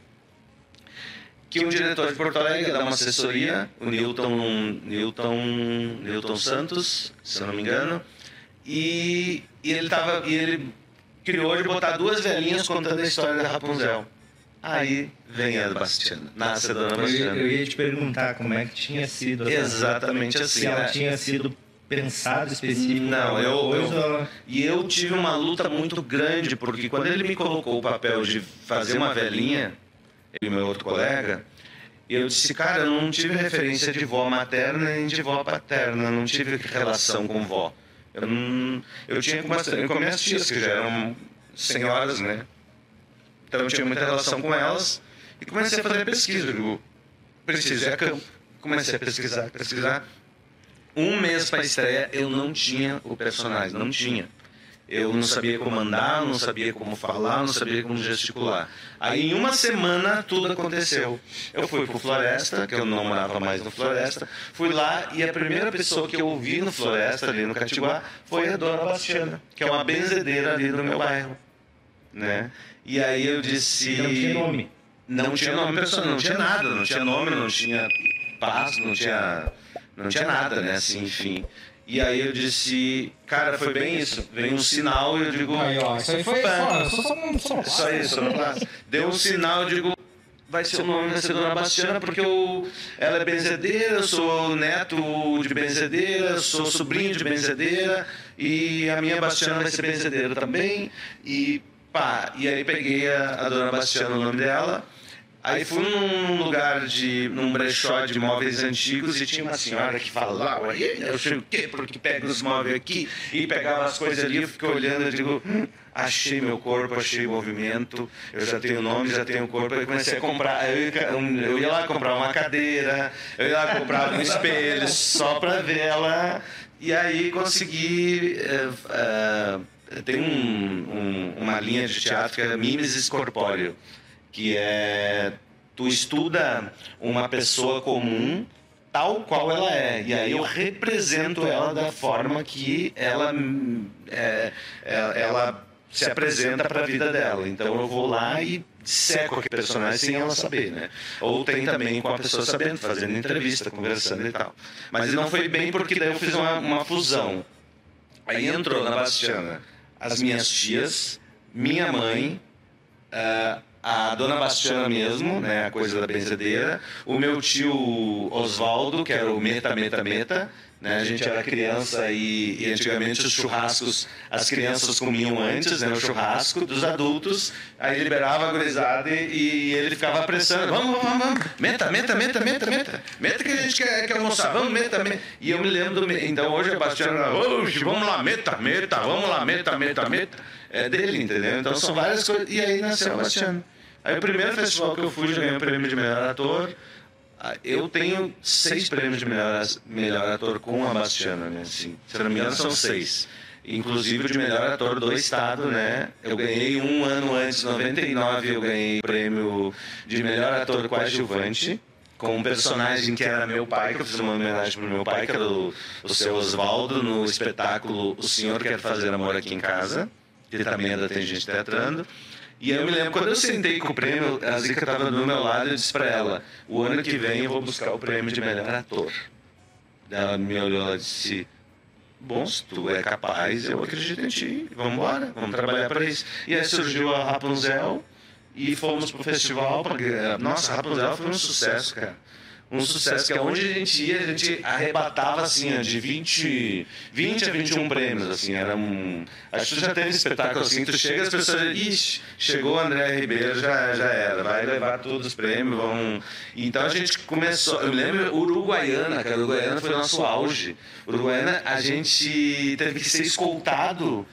que um diretor de Porto Alegre dá uma assessoria, o Newton, Newton, Newton Santos, se eu não me engano, e, e ele tava, e ele criou de botar duas velhinhas contando a história da Rapunzel. Aí vem a Bastiana, nasce a Dona Eu, Bastiana. eu ia te perguntar como é que tinha sido. Exatamente assim. Se ela né? tinha sido pensado específico. Não, eu- eu- E eu tive uma luta muito grande, porque quando ele me colocou o papel de fazer uma velhinha, eu e meu outro colega, eu disse, cara, eu não tive referência de vó materna nem de vó paterna, não tive relação com vó. Eu, não, eu tinha com, bastante, com minhas tias, que já eram senhoras, né? Então eu tinha muita relação com elas e comecei a fazer pesquisa. Eu digo, preciso ir a campo. Comecei a pesquisar, pesquisar. Um mês para estreia eu não tinha o personagem, não tinha. Eu não sabia como andar, não sabia como falar, não sabia como gesticular. Aí em uma semana tudo aconteceu. Eu fui pro Floresta, que eu não morava mais no Floresta, fui lá e a primeira pessoa que eu ouvi no Floresta, ali no Catiguá, foi a Dona Bastiana, que é uma benzedeira ali do meu bairro. Né? E aí eu disse. Não tinha nome. Não tinha nome pessoal, não tinha nada, não tinha nome, não tinha passo, não tinha, não tinha nada, né? Assim, enfim. E aí eu disse, cara, foi bem isso. Veio um sinal eu digo. Aí, ó, isso aí foi só, só, só, um- só, Só isso, não passa. Deu um sinal, eu digo, vai ser o nome vai ser Dona Bastiana, porque eu, ela é benzedeira, eu sou neto de benzedeira, sou sobrinho de benzedeira, e a minha Bastiana vai ser benzedeira também. E pá, e aí peguei a, a Dona Bastiana, o nome dela. Aí fui num lugar de. num brechó de móveis antigos e tinha uma senhora que falava, e eu sei o quê, porque pega os móveis aqui e pegava as coisas ali, eu fiquei olhando, eu digo, hum, achei meu corpo, achei movimento, eu já tenho nome, já tenho corpo, aí comecei a comprar, eu ia, eu ia lá comprar uma cadeira, eu ia lá comprar um espelho só pra ver ela, e aí consegui. eh, eh, tem um- um- uma linha de teatro que é Mimesis Corpóreo que é tu estuda uma pessoa comum tal qual ela é e aí eu represento ela da forma que ela é, é- ela se apresenta para a vida dela. Então eu vou lá e seco aquele personagem sem ela saber né? Ou tem também com a pessoa sabendo fazendo entrevista conversando e tal. Mas não foi bem porque daí eu fiz uma, uma fusão. Aí entrou na Bastiana as minhas tias minha mãe ah, a dona Bastiana mesmo, né, a coisa da benzedeira, o meu tio Oswaldo, que era o Meta Meta Meta, né, a gente era criança e, e antigamente os churrascos, as crianças comiam antes, né, o churrasco dos adultos, aí liberava a gurizada e, e ele ficava apressando, vamos, vamos, vamos, meta, meta, meta, meta, meta, meta que a gente quer, quer almoçar, vamos, meta, meta. E eu me lembro, do, então hoje a Bastiana, oxe, vamos lá, meta, meta, vamos lá, meta, meta, meta, é dele, entendeu? Então são várias coisas, e aí nasceu a Bastiana. Aí o primeiro festival que eu fui, ganhei o prêmio de melhor ator. Ah, Eu tenho seis prêmios de melhor, melhor ator com a Bastiana, né? Assim, se não me engano, são seis. Inclusive o de melhor ator do estado, né? Eu ganhei um ano antes, 99, eu ganhei o prêmio de melhor ator coadjuvante com um personagem que era meu pai, que eu fiz uma homenagem pro meu pai, que era o, o seu Oswaldo, no espetáculo O Senhor Quer Fazer Amor Aqui em Casa, que também é da Tem Gente Teatrando. E eu me lembro, quando eu sentei com o prêmio, a Zica estava do meu lado e eu disse para ela: o ano que vem eu vou buscar o prêmio de melhor ator. Ela me olhou e disse: Bom, se tu é capaz, eu acredito em ti. Vamos embora, vamos trabalhar para isso. E aí surgiu a Rapunzel e fomos pro festival. Pra... Nossa, a Rapunzel foi um sucesso, cara. Um sucesso que aonde a gente ia, a gente arrebatava assim, de 20, 20 a 21 prêmios, assim, era um... Acho que tu já teve espetáculo assim, tu chega as pessoas, ixi, chegou o André Ribeiro, já, já era, vai levar todos os prêmios, vão... Então a gente começou, eu me lembro Uruguaiana, cara, Uruguaiana foi o nosso auge. Uruguaiana, a gente teve que ser escoltado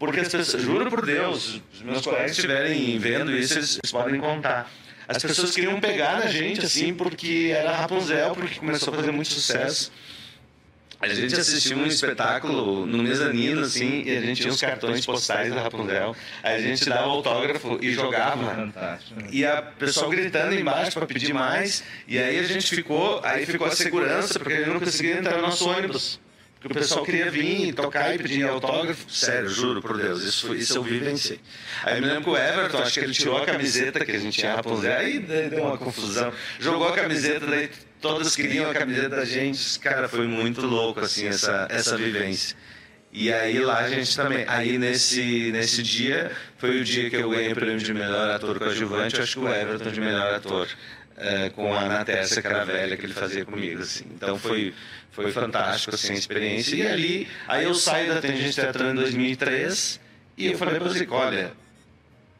porque as pessoas, juro por Deus, os meus colegas estiverem vendo isso, eles podem contar. As pessoas queriam pegar na gente, assim, porque era Rapunzel, porque começou a fazer muito sucesso. A gente assistiu um espetáculo no mezanino, assim, e a gente tinha os cartões postais da Rapunzel. Aí a gente dava autógrafo e jogava. Fantástico. E a pessoal gritando embaixo para pedir mais. E aí a gente ficou, aí ficou a segurança, porque a gente não conseguia entrar no nosso ônibus. Porque o pessoal queria vir, tocar e pedir autógrafo. Sério, juro por Deus, isso, isso eu vivenciei. Aí eu me lembro que o Everton, acho que ele tirou a camiseta que a gente tinha Rapunzel, aí deu uma confusão. Jogou a camiseta, daí todos queriam a camiseta da gente. Cara, foi muito louco, assim, essa, essa vivência. E aí lá a gente também. Aí nesse, nesse dia, foi o dia que eu ganhei o prêmio de melhor ator coadjuvante, acho que o Everton de melhor ator. eh, com a Ana Tessa, que era a velha que ele fazia comigo, assim. Então foi, foi fantástico, assim, a experiência. E ali, aí eu saio da Tangente Teatral em 2003 e eu falei para o Zico, olha,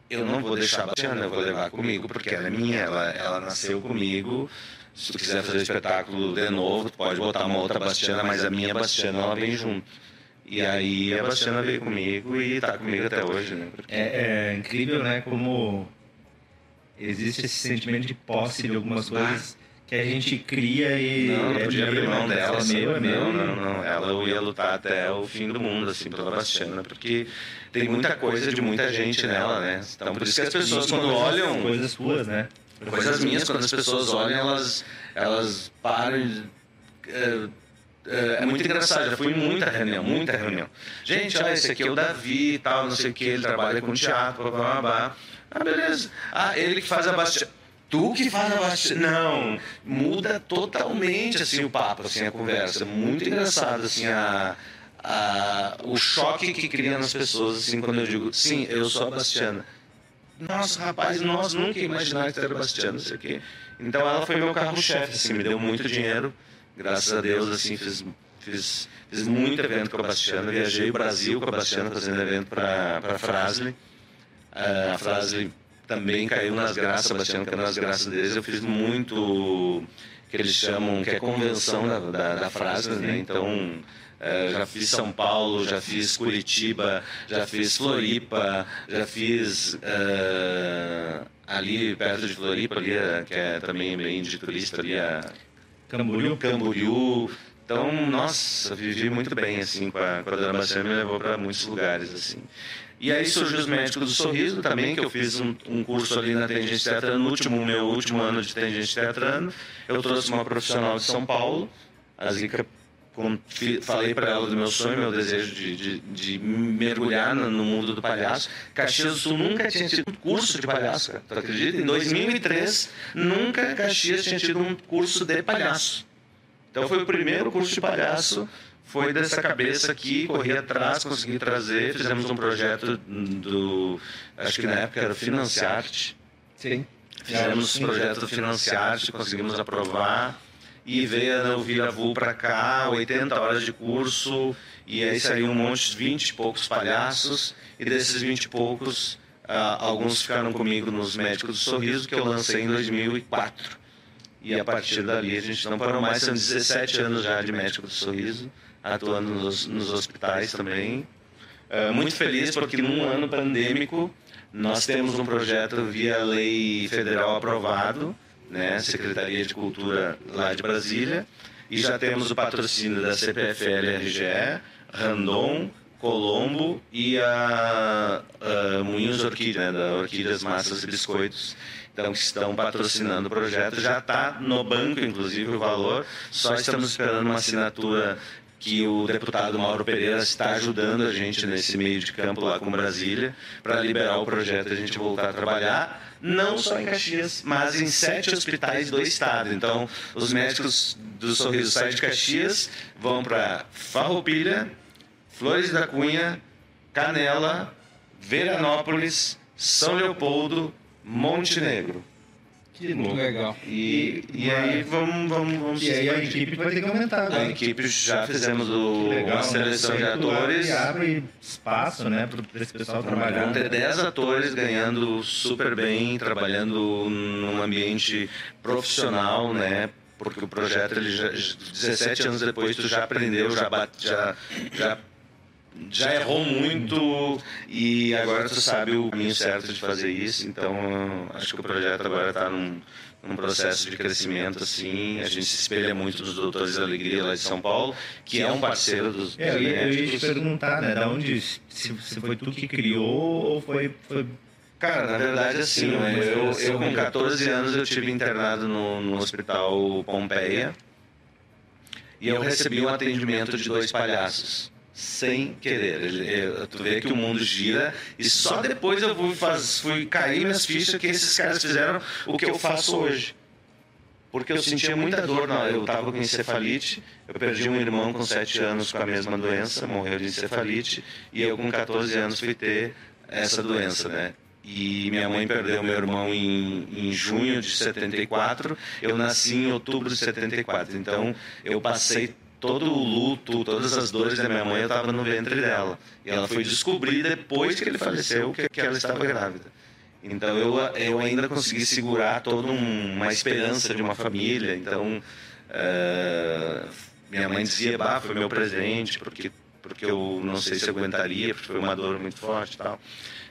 eu não vou deixar a Bastiana, eu vou levar comigo, porque ela é minha, ela, ela nasceu comigo. Se tu quiser fazer espetáculo de novo, tu pode botar uma outra Bastiana, mas a minha Bastiana, ela vem junto. E aí a Bastiana veio comigo e tá comigo até hoje, né? Porque- É, é incrível, né? Como existe esse sentimento de posse de algumas coisas que a gente cria e. Não, não é podia abrir mão dela. Assim. meu, é meu. Não, não. Ela eu ia lutar até o fim do mundo, assim, pela Bastiana, porque tem muita coisa de muita gente nela, né? Então por isso que as pessoas quando olham. Coisas suas, né? Coisas minhas, quando as pessoas olham, elas, elas param. de- É, é, é muito engraçado, já fui em muita reunião, muita reunião. Gente, olha, esse aqui é o Davi e tal, não sei o que, ele trabalha com teatro, blá, blá, blá. Ah, beleza. Ah, ele que faz a Bastiana. Tu que faz a Bastiana. Não, muda totalmente assim o papo, assim, a conversa. Muito engraçado, assim, a, a, o choque que cria nas pessoas, assim, quando eu digo, sim, eu sou a Bastiana nossa, rapaz, nós nunca imaginávamos que era Bastiano, não sei o quê. Então ela foi meu carro-chefe, assim, me deu muito dinheiro, graças a Deus, assim, fiz, fiz, fiz muito evento com a Bastiana, viajei o Brasil com a Bastiana fazendo evento para a Frasle. Ah, a Frasle também caiu nas graças, Bastiana caiu nas graças deles, eu fiz muito que eles chamam, que é convenção da, da, da Frasle, né? Então, eh, já fiz São Paulo, já fiz Curitiba, já fiz Floripa, já fiz eh, ali perto de Floripa, ali, eh, que é também bem de turista, ali a Camboriú. Camboriú. Então, nossa, vivi muito bem, assim, com a, com a Dona me levou para muitos lugares, assim. E aí surgiu os Médicos do Sorriso também, que eu fiz um, um curso ali na Tangente Teatrano, no último, meu último ano de Tangente Teatrano. Eu trouxe uma profissional de São Paulo, a Zica, falei para ela do meu sonho, meu desejo de, de, de mergulhar no, no mundo do palhaço. Caxias do Sul nunca tinha tido um curso de palhaço, cara. Tu acredita? Em 2003, nunca Caxias tinha tido um curso de palhaço. Então foi o primeiro curso de palhaço, foi dessa cabeça aqui, corri atrás, consegui trazer, fizemos um projeto do, acho que na época era Financiarte, Sim. fizemos um projeto do Financiarte, conseguimos aprovar, e veio a Elvira Vu para cá, 80 horas de curso, e aí saiu um monte, 20 e poucos palhaços, e desses 20 e poucos, ah, alguns ficaram comigo nos Médicos do Sorriso, que eu lancei em 2004. E a partir dali a gente não parou mais, são 17 anos já de médico do sorriso, atuando nos, nos hospitais também. É, muito feliz porque num ano pandêmico nós temos um projeto via lei federal aprovado, né? Secretaria de Cultura lá de Brasília. E já temos o patrocínio da CPFL RGE, Randon, Colombo e a, a Moinhos Orquídea, né, da Orquídeas Massas e Biscoitos. Então, que estão patrocinando o projeto. Já está no banco, inclusive, o valor. Só estamos esperando uma assinatura que o deputado Mauro Pereira está ajudando a gente nesse meio de campo lá com Brasília para liberar o projeto e a gente voltar a trabalhar, não só em Caxias, mas em sete hospitais do estado. Então, os médicos do Sorriso saem de Caxias, vão para Farroupilha, Flores da Cunha, Canela, Veranópolis, São Leopoldo, Montenegro. Que Muito legal. E, e aí vamos, vamos, vamos E aí a equipe vai ter que aumentar. a né? equipe já fizemos o, Legal, a seleção de né? atores. E abre espaço, né, para esse pessoal trabalhar. Vão ter 10 atores ganhando super bem, trabalhando num ambiente profissional, né? Porque o projeto, ele já, 17 anos depois, tu já aprendeu, já, já, já, já errou muito e agora tu sabe o caminho certo de fazer isso. Então, acho que o projeto agora está num, num processo de crescimento, assim. A gente se espelha muito nos Doutores da Alegria lá de São Paulo, que é um parceiro dos, É, eu, ia- eu ia te perguntar, né, da onde, se, se foi tu que criou ou foi, foi Cara, na verdade, assim, eu, eu com 14 anos eu tive internado no, no hospital Pompeia e eu recebi um atendimento de dois palhaços. Sem querer. Ele- eu- Tu vê que o mundo gira e só depois eu fui, faz, fui cair minhas fichas que esses caras fizeram o que eu faço hoje. Porque eu sentia muita dor, na, eu estava com encefalite, eu perdi um irmão com 7 anos com a mesma doença, morreu de encefalite, e eu com 14 anos fui ter essa doença, né? E minha mãe perdeu meu irmão em, em junho de 74, eu nasci em outubro de 74, então eu passei todo o luto, todas as dores da minha mãe, eu estava no ventre dela. E ela foi descobrir depois que ele faleceu que, que ela estava grávida. Então eu, eu ainda consegui segurar toda um- uma esperança de uma família. Então eh, minha mãe dizia, bah, foi meu presente, porque, porque eu não sei se eu aguentaria, porque foi uma dor muito forte e tal.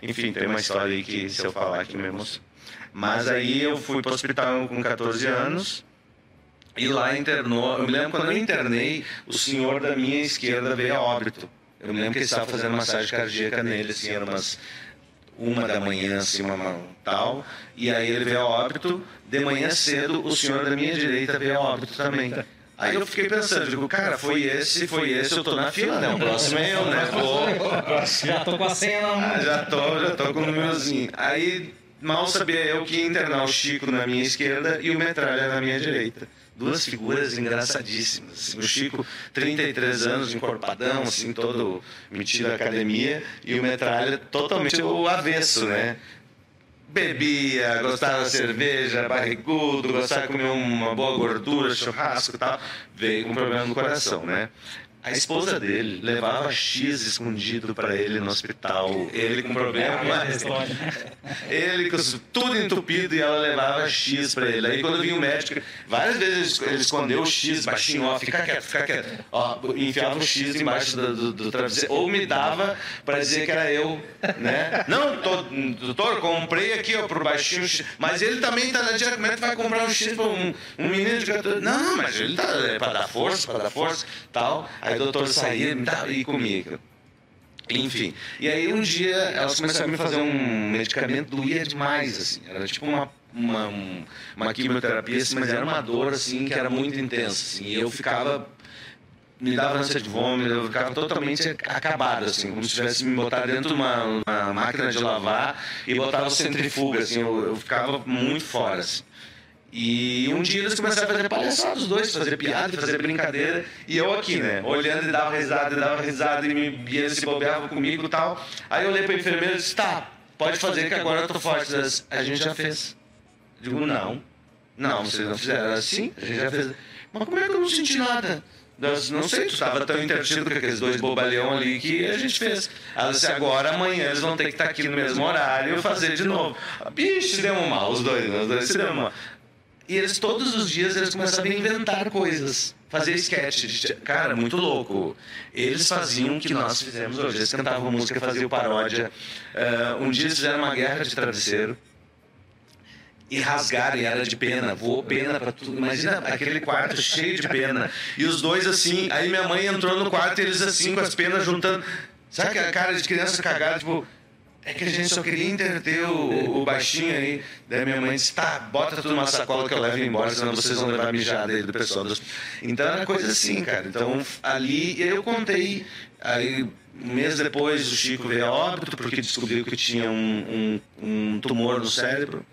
Enfim, tem uma história aí que se eu falar que me emociona. Mas aí eu fui para o hospital com 14 anos e lá internou. Eu me lembro quando eu internei, o senhor da minha esquerda veio a óbito. Eu me lembro que ele estava fazendo massagem cardíaca nele, assim, era umas uma da manhã, assim, uma, uma tal. E aí ele veio a óbito. De manhã cedo, o senhor da minha direita veio a óbito também. Aí eu fiquei pensando, digo, cara, foi esse, foi esse, eu tô na fila, né? O próximo é eu, né? Vou, Já tô com a senha na mão. ah, já tô, já tô com o númerozinho. Aí mal sabia eu que ia internar o Chico na minha esquerda e o Metralha na minha direita. Duas figuras engraçadíssimas. assim. O Chico, 33 anos, encorpadão, assim, todo metido à academia, e o Metralha totalmente o avesso, né? Bebia, gostava de cerveja, barrigudo, gostava de comer uma boa gordura, churrasco e tal. Veio com problema no coração, né? A esposa dele levava X escondido para ele no hospital. Ele com problema. Ele com tudo entupido e ela levava X para ele. Aí quando vinha o médico, várias vezes ele escondeu o X baixinho, ó, fica quieto, fica quieto. Ó, enfiava o X embaixo do, do, do travesseiro. Ou me dava para dizer que era eu, né? Não, tô, doutor, comprei aqui, ó, pro baixinho. X. Mas ele também tá na dieta, como é que vai comprar um X para um, um menino de 14 Não, mas ele tá é para dar força, para dar força, tal. Aí o doutor saía e comia. Enfim. E aí um dia elas começaram a me fazer um medicamento, doía demais, assim. Era tipo uma, uma, um- uma quimioterapia, assim, mas era uma dor, assim, que era muito intensa, assim. E eu ficava... Me dava ânsia de vômito, eu ficava totalmente acabado, assim, como se tivesse me botado dentro de uma, uma máquina de lavar e botava centrifuga, assim, eu, eu ficava muito fora, assim. E um dia eles começaram a fazer palhaçada, os dois, fazer piada, fazer brincadeira. E eu aqui, né? Olhando e dava risada, e dava risada, e, me, e eles se bobeavam comigo e tal. Aí eu olhei pra enfermeira e disse: tá, pode fazer que agora eu tô forte. Disse, A gente já fez. Eu digo: não. Não, vocês não fizeram. Ela disse, Sim, a gente já fez. Mas como é que eu não senti nada? Disse, não sei, tu estava tão entretido com aqueles dois bobalhão ali que a gente fez. Ela disse, agora amanhã eles vão ter que estar aqui no mesmo horário e fazer de novo. Bicho, se deu mal, os dois? Os dois se deu mal. E eles, todos os dias, eles começavam a inventar coisas. Fazer sketch. Cara, muito louco. Eles faziam o que nós fizemos hoje. Eles cantavam música, faziam paródia. Eh, um dia eles fizeram uma guerra de travesseiro. e rasgaram, e era de pena, voou pena pra tudo. Imagina aquele quarto cheio de pena. E os dois assim, aí minha mãe entrou no quarto e eles assim, com as penas juntando. Sabe aquela cara de criança cagada, tipo. É que a gente só queria interter o, o baixinho aí. Daí minha mãe disse: tá, bota tudo numa sacola que eu levo embora, senão vocês vão levar mijada aí do pessoal. dos-" Então era coisa assim, cara. Então ali eu contei. Aí um mês depois o Chico veio a óbito porque descobriu que tinha um, um, um tumor no cérebro.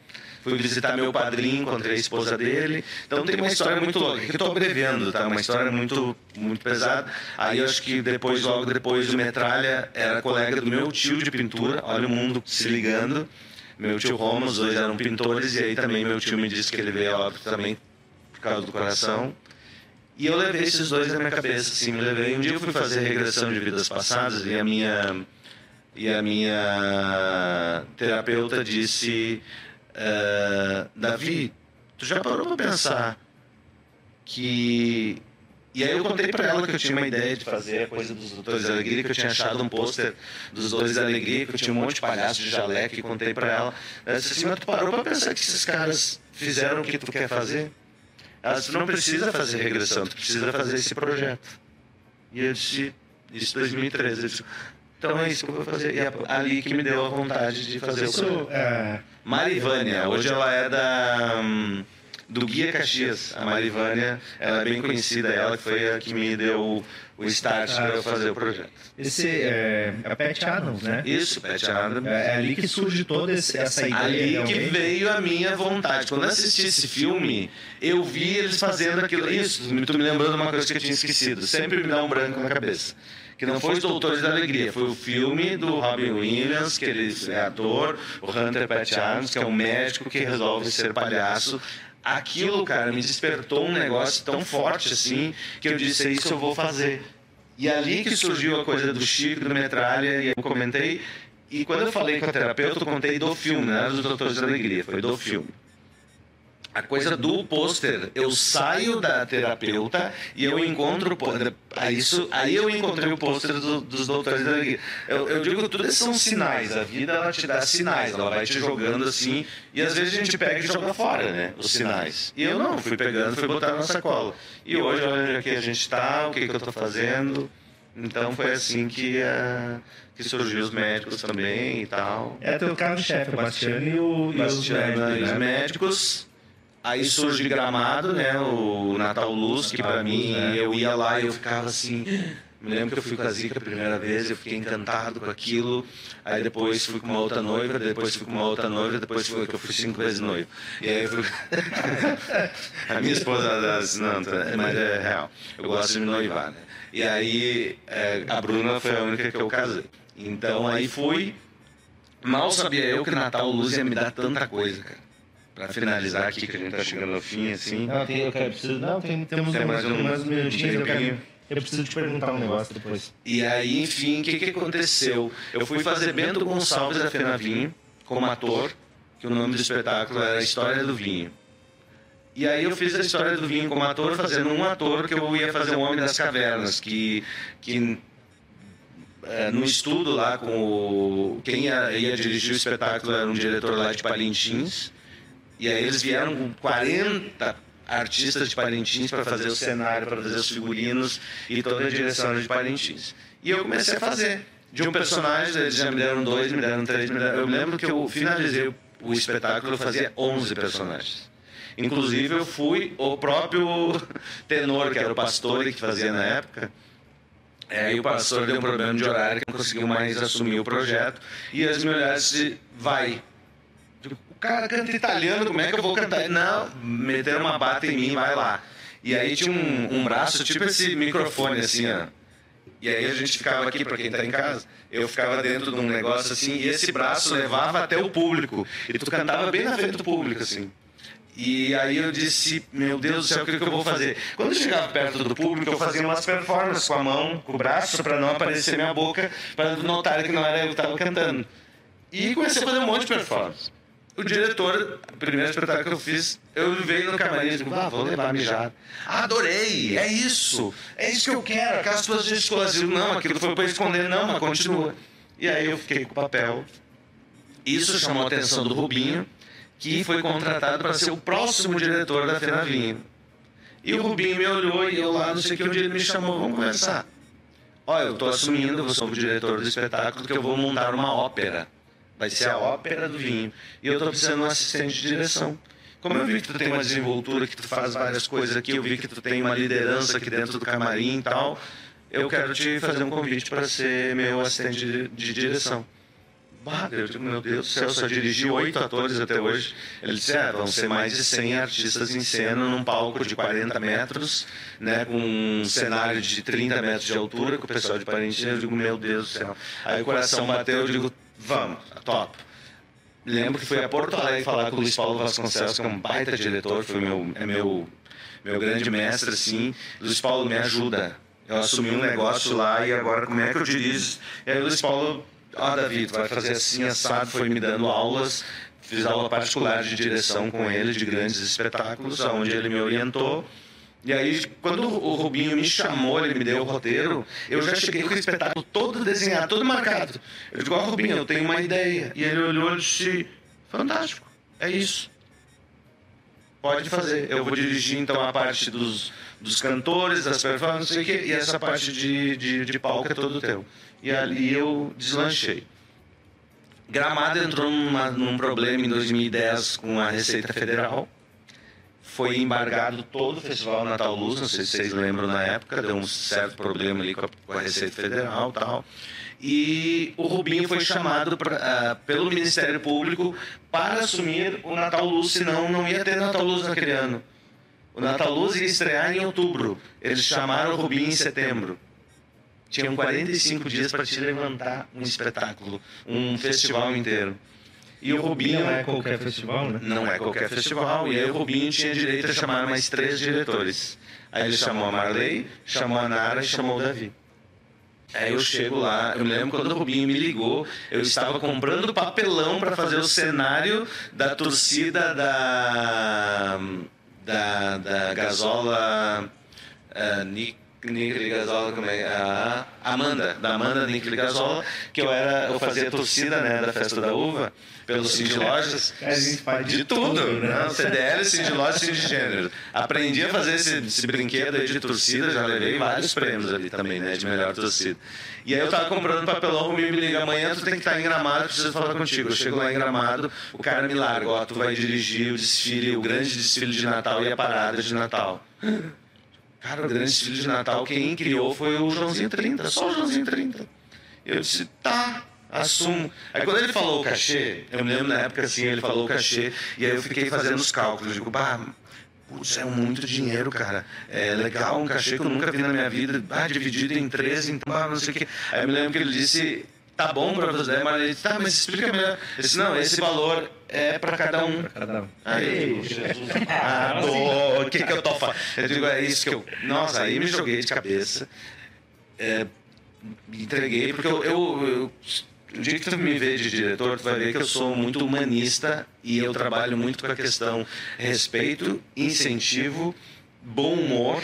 Fui visitar meu padrinho, encontrei a esposa dele. Então tem uma história muito louca, que eu estou abreviando, tá? Uma história muito, muito pesada. Aí acho que depois, logo depois, o Metralha era colega do meu tio de pintura. Olha o mundo se ligando. Meu tio Romo, os dois eram pintores. E aí também meu tio me disse que ele veio a óbito também por causa do coração. E eu levei esses dois na minha cabeça, assim, me levei. Um dia eu fui fazer regressão de vidas passadas e a minha e a minha terapeuta disse eh, Davi, tu já parou para pensar que e aí eu contei para ela que eu tinha uma ideia de fazer a coisa dos Doutores da Alegria, que eu tinha achado um pôster dos Doutores da Alegria, que eu tinha um monte de palhaço de jaleco e contei para ela. Ela disse assim, mas tu parou para pensar que esses caras fizeram o que tu quer fazer? Ela disse, não precisa fazer regressão, tu precisa fazer esse projeto. E eu disse, isso em 2013, eu disse, então é isso que eu vou fazer. E é ali que me deu a vontade de fazer o Isso, projeto. é, Marivânia, hoje ela é da hum, do Guia Caxias. A Marivânia, ela é bem conhecida, ela foi a que me deu o start para eu fazer o projeto. esse é, é Pat Adams, né? Isso, Pat Adams. É, é ali que surge toda essa ideia. Ali que realmente. veio a minha vontade. Quando eu assisti esse filme, eu vi eles fazendo aquilo. Isso, tu me lembrou de uma coisa que eu tinha esquecido. Sempre me dá um branco na cabeça. Que não foi os Doutores da Alegria, foi o filme do Robin Williams, que ele é ator, o Hunter Pat Adams, que é um médico que resolve ser palhaço. Aquilo, cara, me despertou um negócio tão forte assim, que eu disse, é isso eu vou fazer. E ali que surgiu a coisa do Chico, do Metralha, e eu comentei. E quando eu falei com a terapeuta, eu contei do filme, não era dos Doutores da Alegria, foi do filme. A coisa do pôster, eu saio da terapeuta e eu encontro. Aí, isso, aí eu encontrei o pôster do- dos Doutores da Alegria. Eu, eu digo que tudo isso são sinais. A vida ela te dá sinais, ela vai te jogando assim. E às vezes a gente pega e joga fora, né? Os sinais. E eu não, fui pegando, fui botando na sacola. E hoje, olha aqui a gente está, o que, que eu estou fazendo. Então foi assim que, eh, que surgiu os médicos também e tal. É teu carro-chefe, o Bastiano e, o, os Bastiana e os médicos, né? médicos. Aí surge Gramado, né? O Natal Luz, que pra mim, né? eu ia lá e eu ficava assim. Me lembro que eu fui com a Zica a primeira vez, eu fiquei encantado com aquilo. Aí depois fui com uma outra noiva, depois fui com uma outra noiva, depois fui que eu fui cinco vezes noivo. E aí eu fui. a minha esposa disse, não, tá- mas é real. Eu gosto de me noivar, né? E aí é, a Bruna foi a única que eu casei. Então aí fui. Mal sabia eu que Natal Luz ia me dar tanta coisa, cara. Pra finalizar aqui, que a gente tá chegando ao fim, assim. Não, tem, eu quero, preciso, não tem, temos Tem mais, mais um- mais minutinhos. um eu, quero, eu preciso te perguntar um negócio depois. E aí, enfim, o que, que aconteceu? Eu fui fazer Bento Gonçalves da Fena Vinho como ator, que o nome do espetáculo era História do Vinho. E aí eu fiz a História do Vinho como ator, fazendo um ator que eu ia fazer o Homem das Cavernas, que, que é, no estudo lá com o, quem ia, ia dirigir o espetáculo era um diretor lá de Parintins, e aí eles vieram com 40 artistas de Parintins para fazer o cenário, para fazer os figurinos e toda a direção de Parintins. E eu comecei a fazer. De um personagem, eles já me deram dois, me deram três, me deram... Eu lembro que eu finalizei o, espetáculo, eu fazia 11 personagens. Inclusive, eu fui o próprio tenor, que era o pastor que fazia na época. É, e o pastor deu um problema de horário que não conseguiu mais assumir o projeto. E eles me olharam disse, vai. Cara canta italiano, como é que eu vou cantar? Não, meteram uma bata em mim, vai lá. E aí tinha um, um braço, tipo esse microfone assim, ó. E aí a gente ficava aqui, para quem tá em casa, eu ficava dentro de um negócio assim, e esse braço levava até o público. E tu cantava bem na frente do público, assim. E aí eu disse, meu Deus do céu, o que, que eu vou fazer? Quando eu chegava perto do público, eu fazia umas performances com a mão, com o braço, para não aparecer minha boca, para notar que não era eu que estava cantando. E comecei a fazer um monte de performance. O diretor, o primeiro espetáculo que eu fiz, eu veio no camarim e disse, ah, vou levar mijada. Ah, adorei, é isso, é isso que eu quero, aquelas tuas gesticulações. Não, aquilo foi para esconder, não, mas continua. E aí eu fiquei com o papel. Isso chamou a atenção do Rubinho, que foi contratado para ser o próximo diretor da Fenavinho. E o Rubinho me olhou e eu lá, não sei o que, dia ele me chamou, vamos conversar. Olha, eu estou assumindo, eu sou o diretor do espetáculo, que eu vou montar uma ópera. Vai ser a ópera do vinho. E eu estou precisando de um assistente de direção. Como eu vi que tu tem uma desenvoltura, que tu faz várias coisas aqui, eu vi que tu tem uma liderança aqui dentro do camarim e tal, eu quero te fazer um convite para ser meu assistente de, de direção. Bah, eu digo, meu Deus do céu, só dirigi oito atores até hoje. Ele disse, ah, vão ser mais de 100 artistas em cena num palco de 40 metros, né, com um cenário de 30 metros de altura, com o pessoal de Parintins. Eu digo, meu Deus do céu. Aí o coração bateu, eu digo, vamos, top. Lembro que fui a Porto Alegre falar com o Luiz Paulo Vasconcelos, que é um baita diretor, foi meu, é meu, meu grande mestre, assim. Luiz Paulo me ajuda. Eu assumi um negócio lá e agora como é que eu dirijo? E aí o Luiz Paulo ah, David, vai fazer assim, assado, foi me dando aulas, fiz aula particular de direção com ele, de grandes espetáculos, onde ele me orientou. E aí, quando o Rubinho me chamou, ele me deu o roteiro, eu já cheguei com o espetáculo todo desenhado, todo marcado. Eu digo, ó, oh, Rubinho, eu tenho uma ideia. E ele olhou e disse, fantástico, é isso. Pode fazer. Eu vou dirigir, então, a parte dos, dos cantores, das performances, não sei o quê, e essa parte de, de, de palco é todo teu e ali eu deslanchei. Gramado entrou numa, num problema em 2010 com a Receita Federal. Foi embargado todo o Festival Natal Luz, não sei se vocês lembram na época, deu um certo problema ali com a, com a Receita Federal e tal. E o Rubinho foi chamado pra, uh, pelo Ministério Público para assumir o Natal Luz, senão não ia ter Natal Luz naquele ano. O Natal Luz ia estrear em outubro. Eles chamaram o Rubinho em setembro. Tinham 45 dias para te levantar um espetáculo, um festival inteiro. E o Rubinho. Não é qualquer festival, né? Não é qualquer festival. E aí o Rubinho tinha direito a chamar mais três diretores. Aí ele chamou a Marley, chamou a Nara e chamou o Davi. Aí eu chego lá, eu me lembro quando o Rubinho me ligou, eu estava comprando papelão para fazer o cenário da torcida da. da, da Gasola uh, Nick Nick Ligazola, como é? A Amanda, da Amanda Nick Ligazola, que eu era, eu fazia torcida, né, da festa da uva, pelo Cindy Lojas. A gente faz de, tudo, né? Não, CDL, Cindy Lojas, Cindy Gênero. Aprendi a fazer esse, esse brinquedo aí de torcida, já levei vários prêmios ali também, né, de melhor torcida. E aí eu tava comprando papelão, o me liga, amanhã tu tem que estar em Gramado, preciso falar contigo. Eu chego lá em Gramado, o cara me larga, ó, tu vai dirigir o desfile, o grande desfile de Natal e a parada de Natal. Cara, o grande desfile de Natal, quem criou foi o Joãozinho 30, só o Joãozinho 30. Eu disse, tá, assumo. Aí quando ele falou o cachê, eu me lembro na época assim, ele falou o cachê, e aí eu fiquei fazendo os cálculos. Digo, bah, putz, é muito dinheiro, cara. É legal, um cachê que eu nunca vi na minha vida, ah, dividido em 13, então, ah, não sei o quê. Aí eu me lembro que ele disse, tá bom para você, mas ele disse, tá, mas explica melhor. Eu disse, não, esse valor é para cada um. Pra cada um. Aí, Jesus. Ah, o que que eu tô falando? Eu digo, é isso que eu... Nossa, aí me joguei de cabeça. É, me entreguei, porque eu, eu, eu o dia que tu me vê de diretor, tu vai ver que eu sou muito humanista e eu trabalho muito com a questão respeito, incentivo, bom humor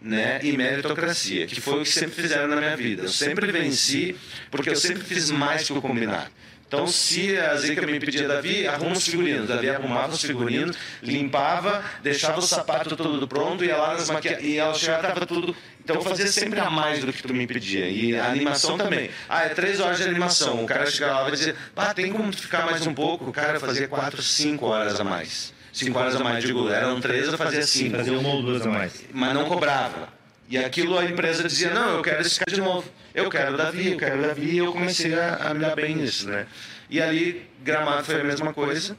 né, e meritocracia, que foi o que sempre fizeram na minha vida. Eu sempre venci porque eu sempre fiz mais que o combinado. Então, se a Zica me pedia, Davi, arruma os figurinos. Davi arrumava os figurinos, limpava, deixava o sapato todo pronto, ia lá nas maquiagens, e ela já estava tudo. Então, eu fazia sempre a mais do que tu me pedia. E a animação também. Ah, é três horas de animação. O cara chegava lá e dizia, ah, tem como ficar mais um pouco? O cara fazia quatro, cinco horas a mais cinco horas a mais. Digo, eram três, eu fazia cinco. Fazia uma ou duas a mais. Mas não cobrava. E aquilo a empresa dizia, não, eu quero esse cara de novo. Eu quero Davi, eu quero Davi. E eu comecei a, a me dar bem nisso, né? E ali, Gramado foi a mesma coisa.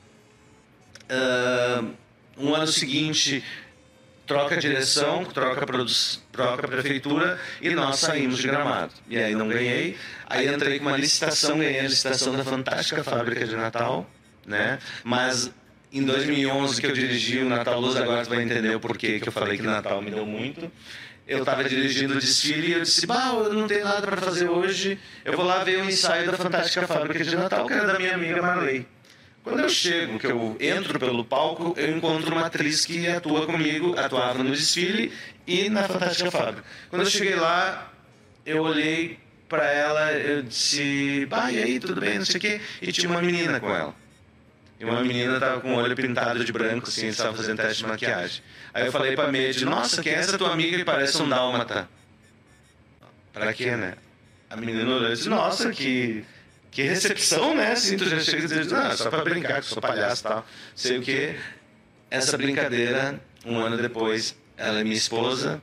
Uh, um ano seguinte, troca direção, troca troca prefeitura e nós saímos de Gramado. E aí não ganhei. Aí entrei com uma licitação, ganhei a licitação da fantástica fábrica de Natal, né? Mas em 2011 que eu dirigi o Natal Luz, agora tu vai entender o porquê que eu falei que Natal me deu muito. Eu estava dirigindo o desfile e eu disse, bah, eu não tenho nada para fazer hoje, eu vou lá ver o ensaio da Fantástica Fábrica de Natal, que era da minha amiga Marley. Quando eu chego, que eu entro pelo palco, eu encontro uma atriz que atua comigo, atuava no desfile e na Fantástica Fábrica. Quando eu cheguei lá, eu olhei para ela, eu disse, bah, e aí, tudo bem, não sei o quê, e tinha uma menina com ela. E uma menina tava com o olho pintado de branco, assim, eles estavam fazendo teste de maquiagem. Aí eu falei pra Medi, nossa, quem é essa tua amiga que parece um dálmata? Pra quê, né? A menina olhou e disse, nossa, que, que recepção, né? Assim, tu já chega e diz, não, é só pra brincar, que eu sou palhaço e tal. Sei o quê. Essa brincadeira, um ano depois, ela é minha esposa,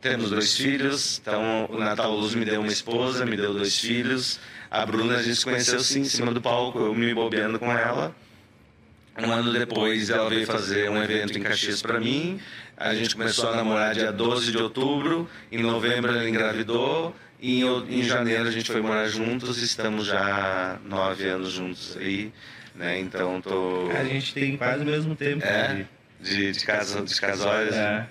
temos dois filhos, então o Natal Luz me deu uma esposa, me deu dois filhos. A Bruna a gente se conheceu sim em cima do palco, eu me bobeando com ela. Um ano depois ela veio fazer um evento em Caxias para mim. A gente começou a namorar dia 12 de outubro. Em novembro ela engravidou. E em, em janeiro a gente foi morar juntos. Estamos já nove anos juntos aí. Né? Então tô. A gente tem quase o mesmo tempo. É, de- de, de, casa, de casórios. É,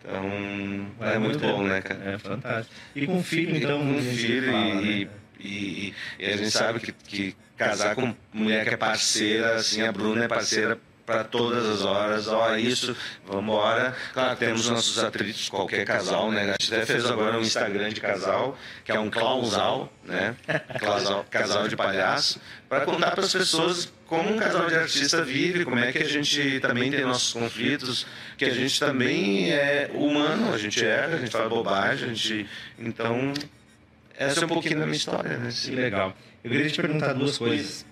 Então é muito bom, né, cara? É fantástico. E com filho, então. com filho fala, e, né? E, e- a gente sabe que, que casar com mulher que é parceira, assim, a Bruna é parceira para todas as horas, ó, isso, vamos embora. Claro, temos nossos atritos, qualquer casal, né? A gente até fez agora um Instagram de casal, que é um clausal, né? Casal, casal de palhaço, para contar para as pessoas como um casal de artista vive, como é que a gente também tem nossos conflitos, que a gente também é humano, a gente erra, a gente faz bobagem, a gente... Então, essa é um pouquinho da minha história, né? Que legal. Eu queria te perguntar duas coisas.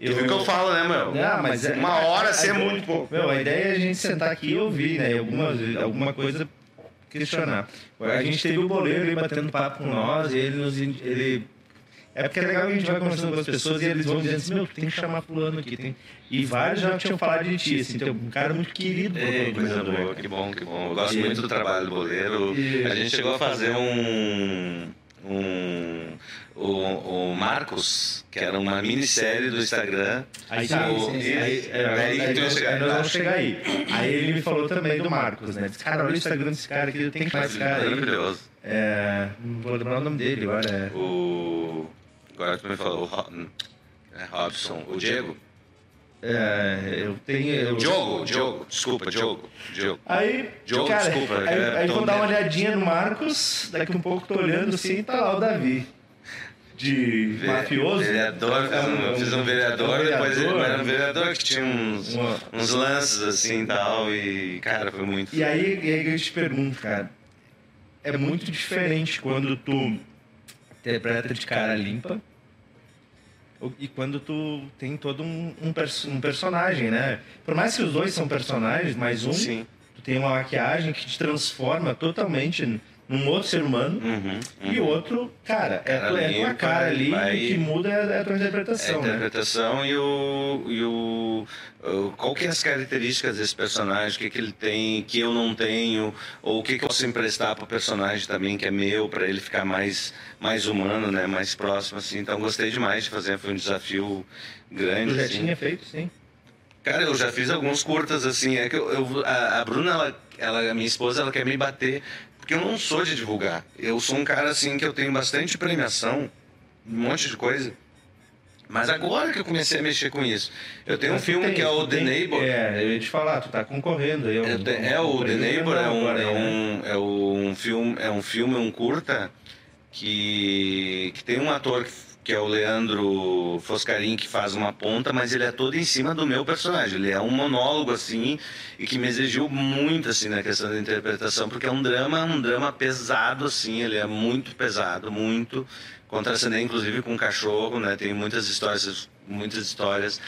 Eu... O que eu falo, né, meu? Não, mas é- Uma hora assim é muito pouco. Meu, a ideia é a gente sentar aqui e ouvir, né? Alguma, alguma coisa questionar. A gente teve o boleiro aí batendo papo com nós e ele nos. Ele... É porque é legal que a gente vai conversando com as pessoas e eles vão dizendo assim, meu, tem que chamar fulano aqui. Tem... E vários já tinham falado de ti, assim, tem um cara muito querido. É, coisa Leandro, boa, né? que bom, que bom. Eu gosto E- muito do trabalho do boleiro. E- A gente chegou a fazer um. Um o, o Marcos, que era uma minissérie do Instagram. Aí, Sim, tá, sim, aí- sim. aí- é, Aí aí nós- chegar. aí nós vamos chegar aí. Aí ele me falou também do Marcos, né? Disse, cara, olha o Instagram desse cara aqui, tem que mais esse cara aí. Maravilhoso. É, não vou lembrar o nome dele agora. É. O. Agora tu me falou, o é, Robson, o Diego? É, eu tenho. Eu... Diogo, Diogo, desculpa, Diogo. Diogo. Aí, Diogo, cara, desculpa, aí, é, aí vou dar uma olhadinha no Marcos, daqui um pouco tô olhando assim e tá lá o Davi. De Ve- mafioso. Vereador, fiz um, eu fiz um vereador, um depois ele era um vereador que tinha uns, Uma- uns lances assim e tal, e cara, foi muito. E aí, e aí eu te pergunto, cara, é muito diferente quando tu interpreta de cara limpa e quando tu tem todo um, um, pers- um personagem, né? Por mais que os dois são personagens, mas um, Sim. tu tem uma maquiagem que te transforma totalmente num outro ser humano. Uhum, E o outro, cara, é, Cara é tua cara ali vai- e o que muda é a tua É a interpretação, né? interpretação e o, e o, o- qual que é as características desse personagem, o que, que ele tem, que eu não tenho, ou o que, que eu posso emprestar pro personagem também, que é meu, para ele ficar mais, mais humano, né, mais próximo, assim. Então gostei demais de fazer, foi um desafio grande. Tu já assim. tinha feito, sim. Cara, eu já fiz alguns curtas, assim, é que eu, eu- a, a Bruna, ela, ela, a minha esposa, ela quer me bater, porque eu não sou de divulgar. Eu sou um cara, assim, que eu tenho bastante premiação, um monte de coisa. Mas agora que eu comecei a mexer com isso. Eu tenho um Mas tu filme tem- que é o The tem- Neighbor. É, eu ia te falar, tu tá concorrendo aí. a um- É, tem- é um o The Neighbor, é um, agora é aí, né? um, é um filme, é um filme, um curta que, que tem um ator que, que é o Leandro Foscarin que faz uma ponta, mas ele é todo em cima do meu personagem. Ele é um monólogo assim e que me exigiu muito assim na questão da interpretação, porque é um drama, um drama pesado assim, ele é muito pesado, muito contracenar inclusive com um cachorro, né? Tem muitas histórias, muitas histórias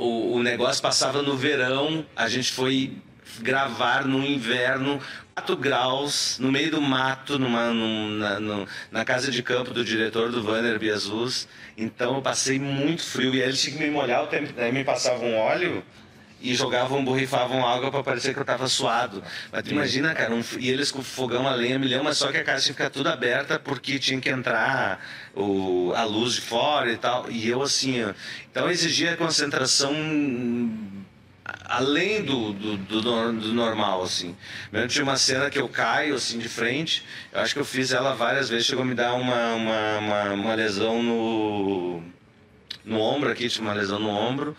o, o negócio passava no verão, a gente foi gravar no inverno, 4 graus, no meio do mato, numa, num- na, casa de campo do diretor do Vanner Biazus. Então eu passei muito frio e eles tinham que me molhar o tempo, daí me passavam óleo e jogavam, borrifavam água para parecer que eu tava suado. Mas tu imagina, cara, um, e eles com fogão a lenha, milhão, mas só que a casa tinha que ficar tudo aberta porque tinha que entrar o, a luz de fora e tal. E eu assim, ó, então exigia concentração além do, do, do, do normal, assim. Mesmo tinha uma cena que eu caio, assim, de frente, eu acho que eu fiz ela várias vezes, chegou a me dar uma, uma, uma, uma lesão no, no ombro aqui, tinha uma lesão no ombro,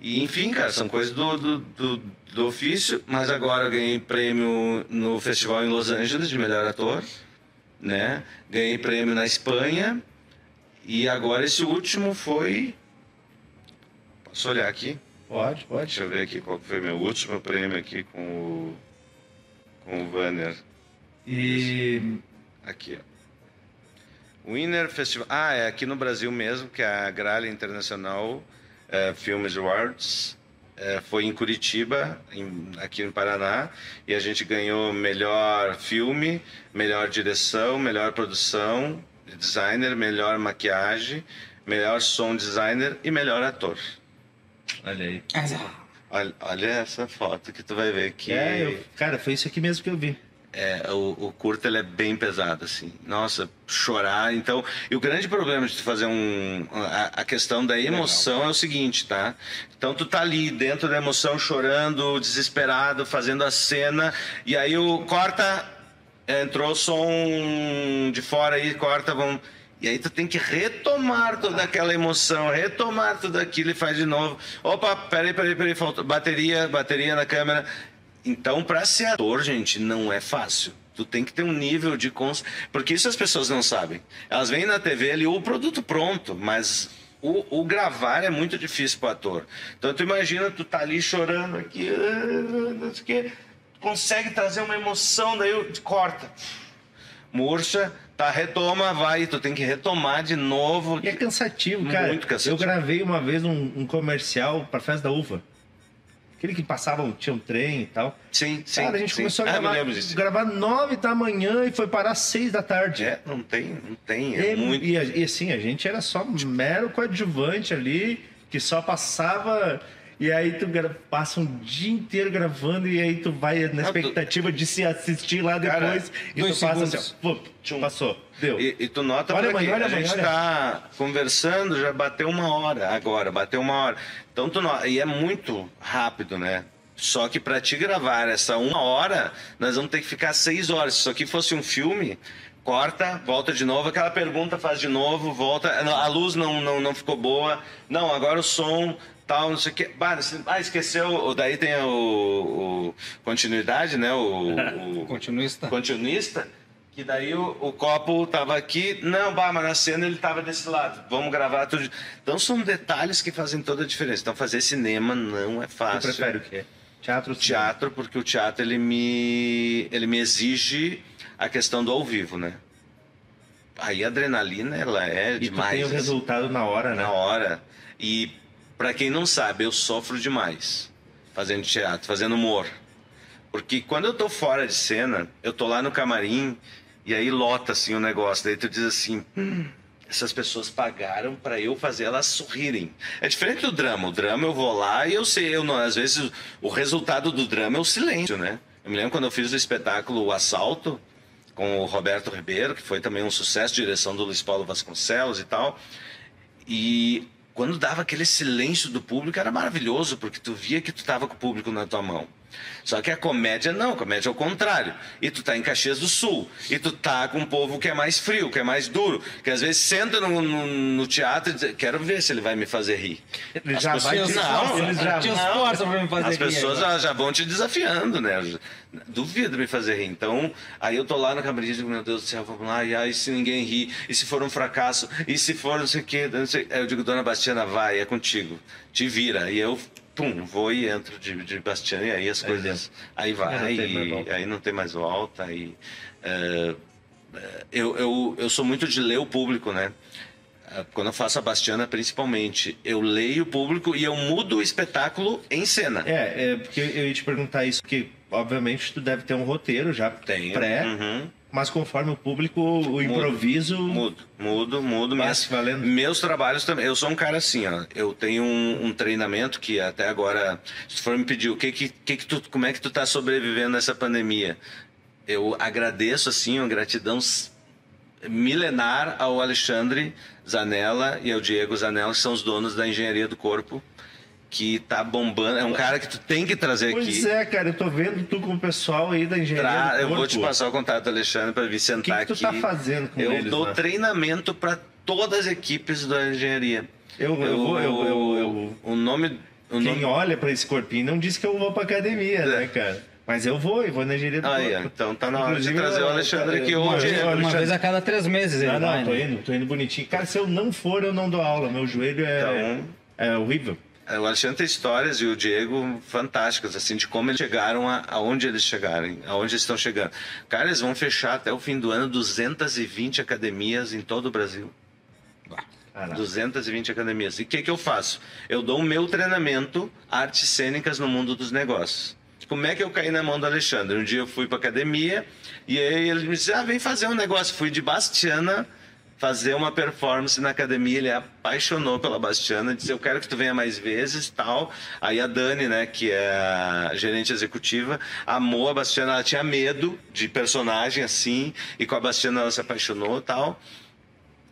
e enfim, cara, são coisas do, do, do, do ofício, mas agora eu ganhei prêmio no festival em Los Angeles de melhor ator, né? Ganhei prêmio na Espanha, e agora esse último foi Posso olhar aqui? Pode, pode. Deixa eu ver aqui qual foi meu último prêmio aqui com o, com o Vanner. E Aqui, ó. Winner Festival. Ah, é aqui no Brasil mesmo, que é a Gralha Internacional eh, Films Awards. Eh, foi em Curitiba, em- aqui no Paraná, e a gente ganhou melhor filme, melhor direção, melhor produção, designer, melhor maquiagem, melhor som designer e melhor ator. Olha aí. Olha, olha essa foto que tu vai ver que É, eu- cara, foi isso aqui mesmo que eu vi. é, o, o curto ele é bem pesado, assim. Nossa, chorar. Então, e o grande problema de tu fazer um. A, a questão da emoção é o seguinte, tá? Então, tu tá ali dentro da emoção, chorando, desesperado, fazendo a cena, e aí o corta, é, entrou o som de fora aí, corta, vamos. E aí tu tem que retomar toda aquela emoção, retomar tudo aquilo e faz de novo. Opa, peraí, peraí, peraí, bateria, bateria na câmera. Então, para ser ator, gente, não é fácil. Tu tem que ter um nível de cons... Porque isso as pessoas não sabem. Elas veem na TV ali o produto pronto, mas o, o gravar é muito difícil pro ator. Então, tu imagina, tu tá ali chorando aqui, ah, não sei o quê, consegue trazer uma emoção, daí corta. Murcha, tá, retoma, vai, tu tem que retomar de novo. E é cansativo, cara. Muito cansativo. Eu gravei uma vez um, um comercial pra Festa da Uva. Aquele que passava, tinha um trem e tal. Sim, sim. Cara, a gente sim. começou a Ah, gravar, disso. gravar nove da manhã e foi parar seis da tarde. É, não tem, não tem, é E, muito... e, e assim, a gente era só mero coadjuvante ali, que só passava. E aí tu passa um dia inteiro gravando e aí tu vai na Ah, expectativa de se assistir lá Cara, depois e dois tu passa assim, ó, Tchum. passou, deu. E, e tu nota Olha, mãe, olha, a mãe, gente olha. tá conversando, já bateu uma hora agora, bateu uma hora. Então tu nota, e é muito rápido, né? Só que para te gravar essa uma hora, nós vamos ter que ficar seis horas. Se isso aqui fosse um filme, corta, volta de novo, aquela pergunta faz de novo, volta. A luz não, não, não ficou boa. Não, agora o som, tal, não sei o quê. Bah, esse- ah, esqueceu. Daí tem o, o continuidade, né? O, o- Continuista. continuista, que daí o, o copo tava aqui, não, bah, mas na cena ele tava desse lado, vamos gravar tudo. Então são detalhes que fazem toda a diferença. Então fazer cinema não é Tu fácil. prefere o quê? Teatro ou cinema? Teatro, porque o teatro ele me, ele me exige a questão do ao vivo, né? Aí a adrenalina, ela é E demais. tu tem o resultado na hora, né? na hora. E para quem não sabe, eu sofro demais fazendo teatro, fazendo humor. Porque quando eu tô fora de cena, eu tô lá no camarim e aí lota assim o negócio, daí tu diz assim, "Hum, essas pessoas pagaram para eu fazer elas sorrirem. É diferente do drama. O drama eu vou lá e eu sei, eu não, às vezes o- resultado do drama é o silêncio, né? Eu me lembro quando eu fiz o espetáculo O Assalto com o Roberto Ribeiro, que foi também um sucesso, direção do Luiz Paulo Vasconcelos e tal. E quando dava aquele silêncio do público era maravilhoso, porque tu via que tu tava com o público na tua mão. Só que a comédia não, a comédia é o contrário. E tu tá em Caxias do Sul, e tu tá com um povo que é mais frio, que é mais duro, que às vezes senta no, no- no teatro e diz, quero ver se ele vai me fazer rir. Ele As já pessoas- vai te não, eles já Te esforça pra me fazer As rir pessoas agora. já, já vão te desafiando, né? Duvido me fazer rir. Então, aí eu tô lá no camarim e digo, meu Deus do céu, vamos lá, e aí se ninguém rir, e se for um fracasso, e se for não sei o quê, não sei... Aí eu digo, dona Bastiana, vai, é contigo, te vira. E eu, pum, vou e entro de, de Bastiana, e aí as Aí coisas, aí vai, Aí não tem mais e volta. aí não tem mais volta, aí... é, eu, eu, eu sou muito de ler o público, né? Quando eu faço a Bastiana, principalmente, eu leio o público e eu mudo o espetáculo em cena. É, é, porque eu ia te perguntar isso, porque obviamente tu deve ter um roteiro já Tenho. pré, Uhum. Mas conforme o público, o improviso. Mudo, mudo, mudo. Minhas, se valendo. meus trabalhos também. Eu sou um cara assim, ó. Eu tenho um, um treinamento que até agora, se tu for me pedir o que que, que, que tu, como é que tu tá sobrevivendo nessa pandemia, eu agradeço assim, uma gratidão milenar ao Alexandre Zanella e ao Diego Zanella, que são os donos da engenharia do corpo, que tá bombando. É um cara que tu tem que trazer aqui. Pois é, cara, eu tô vendo tu com o pessoal aí da engenharia. Tra- do eu vou te passar o contato Alexandre para vir O sentar que, que tu aqui. tá fazendo com eu eles? dou né? treinamento para todas as equipes da engenharia. Eu, eu, vou, eu, eu, eu- O nome. O Quem nome... olha pra esse corpinho não diz que eu vou pra academia, né, cara? Mas eu vou, eu vou na engenharia do Aí, ó, corpo. então tá na hora de Inclusive, trazer o eu- Alexandre aqui eu- hoje. eu- Uma Alexandre- vez a cada três meses ele Não, não, vai, tô né? indo, tô indo bonitinho. Cara, se eu não for, eu não dou aula. Meu joelho é, Então- é horrível. O Alexandre tem histórias e o Diego fantásticas, assim, de como eles chegaram a, aonde eles chegarem, aonde eles estão chegando. Cara, eles vão fechar até o fim do ano 220 academias em todo o Brasil. Caraca. 220 academias. E o que, que eu faço? Eu dou o meu treinamento artes cênicas no mundo dos negócios. Como é que eu caí na mão do Alexandre? Um dia eu fui para academia e aí ele me disse: Ah, vem fazer um negócio. Fui de Bastiana fazer uma performance na academia. Ele apaixonou pela Bastiana, disse: Eu quero que tu venha mais vezes tal. Aí a Dani, né, que é a gerente executiva, amou a Bastiana. Ela tinha medo de personagem assim, e com a Bastiana ela se apaixonou tal.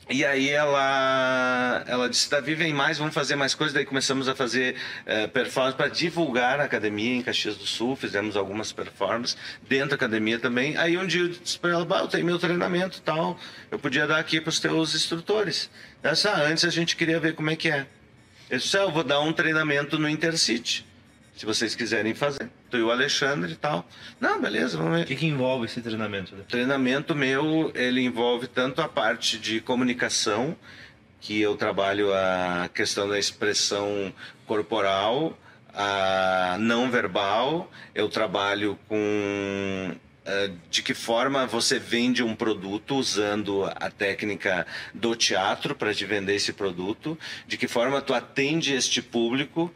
E aí ela, ela disse, Davi, vem mais, vamos fazer mais coisas. Daí começamos a fazer eh, performance para divulgar a academia em Caxias do Sul. Fizemos algumas performances dentro da academia também. Aí um dia eu disse para ela, bah, eu tenho meu treinamento tal, eu podia dar aqui para os teus instrutores. Disse, ah, antes a gente queria ver como é que é. Eu disse, ah, eu vou dar um treinamento no Intercity, se vocês quiserem fazer. Tu e o Alexandre e tal. Não, beleza, vamos ver. O que, que envolve esse treinamento? né? O treinamento meu, ele envolve tanto a parte de comunicação, que eu trabalho a questão da expressão corporal, a não verbal, eu trabalho com eh, de que forma você vende um produto usando a técnica do teatro para te vender esse produto, de que forma tu atende este público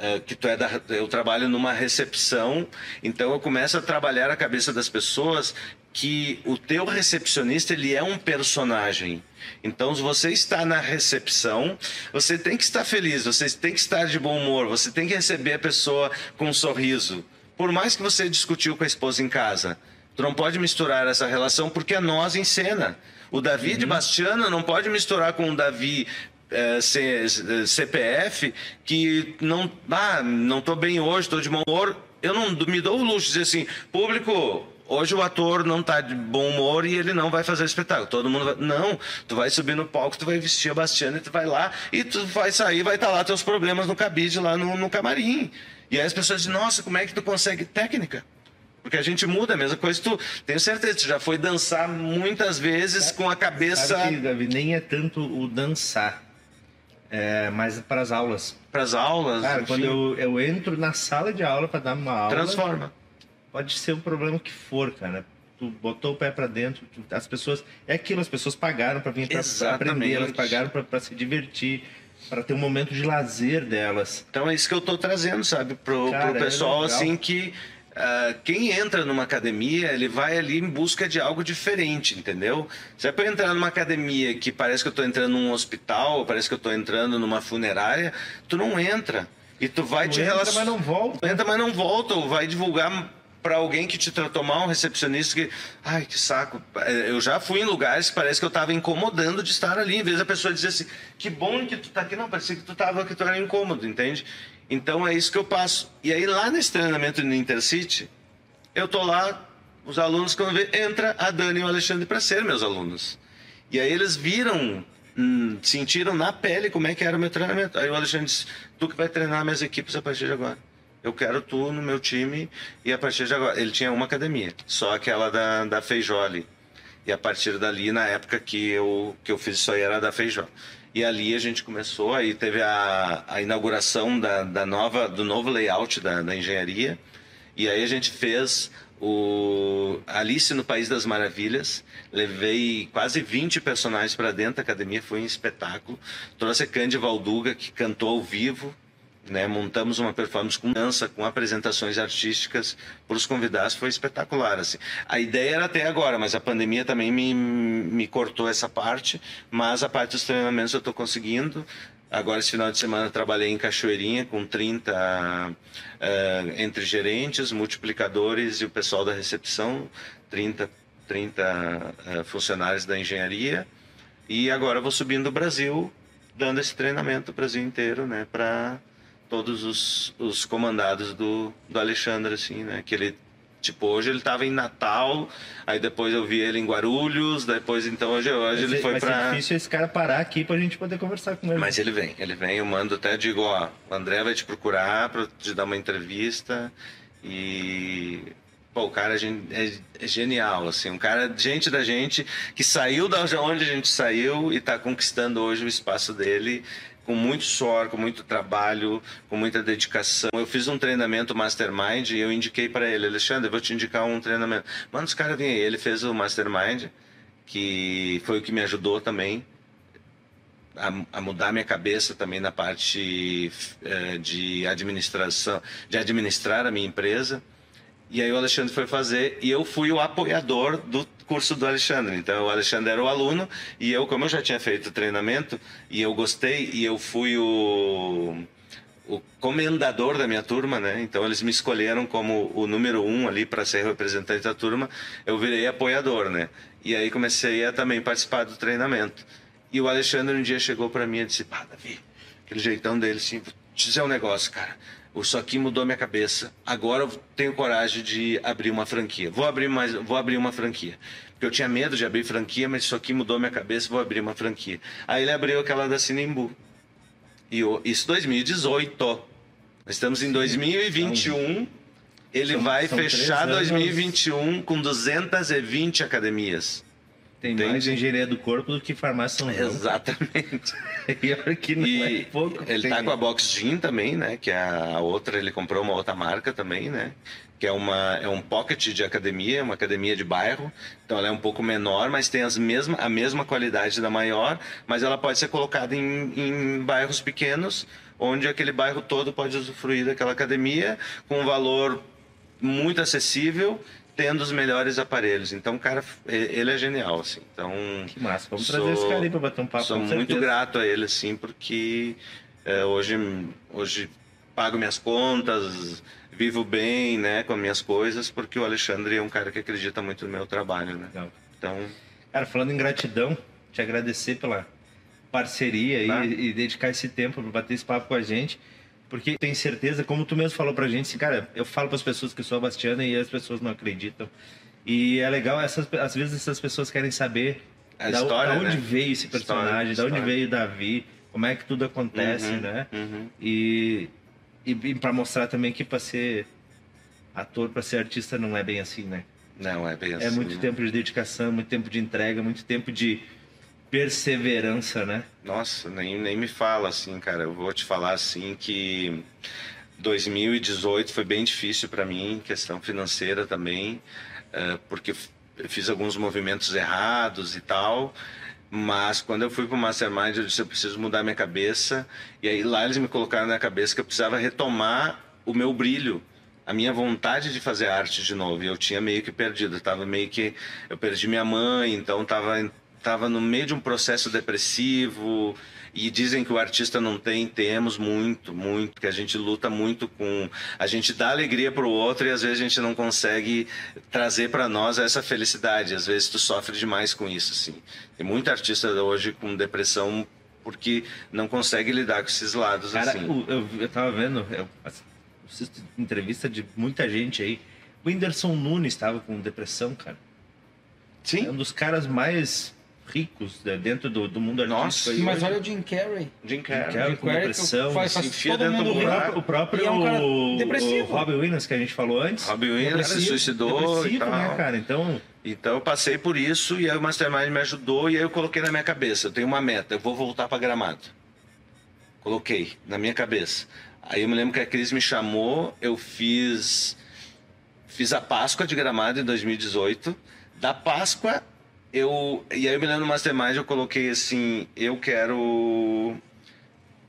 é, que tu é da, eu trabalho numa recepção, então eu começo a trabalhar a cabeça das pessoas que o teu recepcionista ele é um personagem. Então, se você está na recepção, você tem que estar feliz, você tem que estar de bom humor, você tem que receber a pessoa com um sorriso. Por mais que você discutiu com a esposa em casa, tu não pode misturar essa relação porque é nós em cena. O Davi de Bastiano não pode misturar com o Davi é, C- CPF que não ah, não tô bem hoje, tô de mau humor. Eu não me dou o luxo de dizer assim, público, hoje o ator não tá de bom humor e ele não vai fazer o espetáculo. Todo mundo vai... Não, tu vai subir no palco, tu vai vestir a Bastiana e tu vai lá e tu vai sair, vai estar lá teus problemas no cabide, lá no, no camarim. E aí as pessoas dizem, nossa, como é que tu consegue técnica? Porque a gente muda a mesma coisa. Tu, tenho certeza, tu já foi dançar muitas vezes com a cabeça Sabe Davi, nem é tanto o dançar, é mais para as aulas. para as aulas. Cara, enfim, quando eu, eu entro na sala de aula para dar uma aula, transforma. pode ser o problema que for, cara. Tu botou o pé pra dentro, tu- as pessoas. É aquilo, as pessoas pagaram pra vir Exatamente. aprender, elas pagaram pra se divertir, pra ter um momento de lazer delas. Então é isso que eu tô trazendo, sabe, pro, Cara, pro é pessoal legal. assim que ah, quem entra numa academia, ele vai ali em busca de algo diferente, entendeu? Se é eu entrar numa academia que parece que eu tô entrando num hospital, parece que eu tô entrando numa funerária, tu não entra. E tu vai Tu te entra, relacionar. mas não volta. Entra, mas não volta, ou vai divulgar para alguém que te tratou mal, um recepcionista que, ai, que saco. É, Eu já fui em lugares que parece que eu estava incomodando de estar ali, em vez da pessoa dizer assim, que bom que tu tá aqui, não, parecia que tu tava que tu era incômodo, entende? Então é isso que eu passo. E aí lá nesse treinamento no Intercity, eu tô lá, os alunos quando vê, entra a Dani e o Alexandre para ser meus alunos. E aí eles viram, hum, sentiram na pele como é que era o meu treinamento. Aí o Alexandre disse, tu que vai treinar minhas equipes a partir de agora. Eu quero tu no meu time e a partir de agora. Ele tinha uma academia, só aquela da, da Feijoli. E a partir dali, na época que eu, que eu fiz isso aí, era da Feijó. E ali a gente começou, aí teve a, a inauguração da, da nova, do novo layout da, da engenharia. E aí a gente fez o Alice no País das Maravilhas. Levei quase 20 personagens para dentro da academia, foi um espetáculo. Trouxe a Cândia Valduga, que cantou ao vivo. Né? Montamos uma performance com dança, com apresentações artísticas para os convidados, foi espetacular. Assim. A ideia era até agora, mas a pandemia também me, me cortou essa parte. Mas a parte dos treinamentos eu estou conseguindo. Agora, esse final de semana, trabalhei em Cachoeirinha com 30 eh, entre gerentes, multiplicadores e o pessoal da recepção, 30, 30 eh, funcionários da engenharia. E agora vou subindo o Brasil, dando esse treinamento o Brasil inteiro, né, para todos os, os comandados do, do Alexandre, assim, né, que ele Tipo, hoje ele estava em Natal, aí depois eu vi ele em Guarulhos, depois então hoje, hoje ele Vai ser- foi vai ser para difícil esse cara parar aqui pra gente poder conversar com ele. mas ele vem, ele vem, eu mando até, digo, ó, o André vai te procurar para te dar uma entrevista e... Pô, o cara é é, é genial, assim, um cara, gente da gente, que saiu da onde a gente saiu e está conquistando hoje o espaço dele com muito suor, com muito trabalho, com muita dedicação. Eu fiz um treinamento Mastermind e eu indiquei para ele, Alexandre, eu vou te indicar um treinamento. Mano, os caras vêm aí. Ele fez o Mastermind, que foi o que me ajudou também a, a mudar minha cabeça também na parte eh, de administração, de administrar a minha empresa. E aí o Alexandre foi fazer e eu fui o apoiador do curso do Alexandre. Então o Alexandre era o aluno e eu, como eu já tinha feito treinamento e eu gostei e eu fui o, o comendador da minha turma, né? Então eles me escolheram como o número um ali para ser representante da turma. Eu virei apoiador, né? E aí comecei a também participar do treinamento. E o Alexandre um dia chegou para mim e disse: Pá, Davi, aquele jeitão dele, assim, te dizer um negócio, cara. Isso aqui mudou minha cabeça. Agora eu tenho coragem de abrir uma franquia. Vou abrir mais, vou abrir uma franquia. Porque eu tinha medo de abrir franquia, mas isso aqui mudou minha cabeça, vou abrir uma franquia. Aí ele abriu aquela da Sinimbu. E eu, isso 2018. Nós estamos em 2021. Ele São- vai são fechar anos. 2021 com 220 academias. Tem mais engenharia do corpo do que farmácia São João. Exatamente. Pior que não é E pouco. ele Tem- tá com a Box Gym também, né? Que é a outra, ele comprou uma outra marca também, né? Que é, uma, é um pocket de academia, uma academia de bairro. Então ela é um pouco menor, mas tem as mesma, a mesma qualidade da maior, mas ela pode ser colocada em, em bairros pequenos, onde aquele bairro todo pode usufruir daquela academia com um valor muito acessível, tendo os melhores aparelhos. Então, cara, ele é genial, assim. Então, Que massa. Vamos Sou- trazer esse cara aí pra bater um papo. Sou muito grato a ele, assim, porque é, hoje, hoje pago minhas contas, vivo bem, né, com as minhas coisas, porque o Alexandre é um cara que acredita muito no meu trabalho, né? Legal. Então, Cara, falando em gratidão, te agradecer pela parceria Tá. e, e dedicar esse tempo para bater esse papo com a gente. Porque tenho certeza, como tu mesmo falou pra gente, assim, cara, eu falo para as pessoas que eu sou a Bastiana e as pessoas não acreditam. E é legal, essas, às vezes essas pessoas querem saber A da, história, da onde né? veio esse personagem, História, da onde veio o Davi, como é que tudo acontece, Uhum, né? uhum. E, e, e para mostrar também que para ser ator, para ser artista não é bem assim, né? não, é bem assim. É muito né? tempo de dedicação, muito tempo de entrega, muito tempo de perseverança, né? Nossa, nem, nem me fala assim, cara. Eu vou te falar assim que 2018 foi bem difícil para mim, questão financeira também, eh, porque eu fiz alguns movimentos errados e tal. Mas quando eu fui pro Mastermind, eu disse: eu preciso mudar minha cabeça. E aí lá eles me colocaram na cabeça que eu precisava retomar o meu brilho, a minha vontade de fazer arte de novo. E eu tinha meio que perdido. Eu tava meio que. Eu perdi minha mãe, então tava, tava no meio de um processo depressivo. E dizem que o artista não tem, temos muito, muito, que a gente luta muito com. A gente dá alegria pro outro e às vezes a gente não consegue trazer para nós essa felicidade. Às vezes tu sofre demais com isso, assim. Tem muito artista hoje com depressão porque não consegue lidar com esses lados, Cara, assim. o- eu, eu tava vendo, eu assisto entrevista de muita gente aí. O Whindersson Nunes estava com depressão, cara. É Sim, um dos caras mais ricos né, dentro do, do mundo artístico. Nossa, aí Mas hoje. olha o Jim Carrey. Jim Carrey. Jim com Carrey que depressão, faz, faz se enfia todo dentro mundo do buraco. O próprio, E é um cara o depressivo. Robbie Williams que a gente falou antes. Robbie Williams se suicidou e depressivo, tal. né, cara? Então, Então eu passei por isso e aí o Mastermind me ajudou e aí eu coloquei na minha cabeça, eu tenho uma meta, eu vou voltar para Gramado. Coloquei na minha cabeça. Aí eu me lembro que a Cris me chamou, eu fiz fiz a Páscoa de Gramado em 2018. Da Páscoa eu e aí me lembro no Mastermind eu coloquei assim, eu quero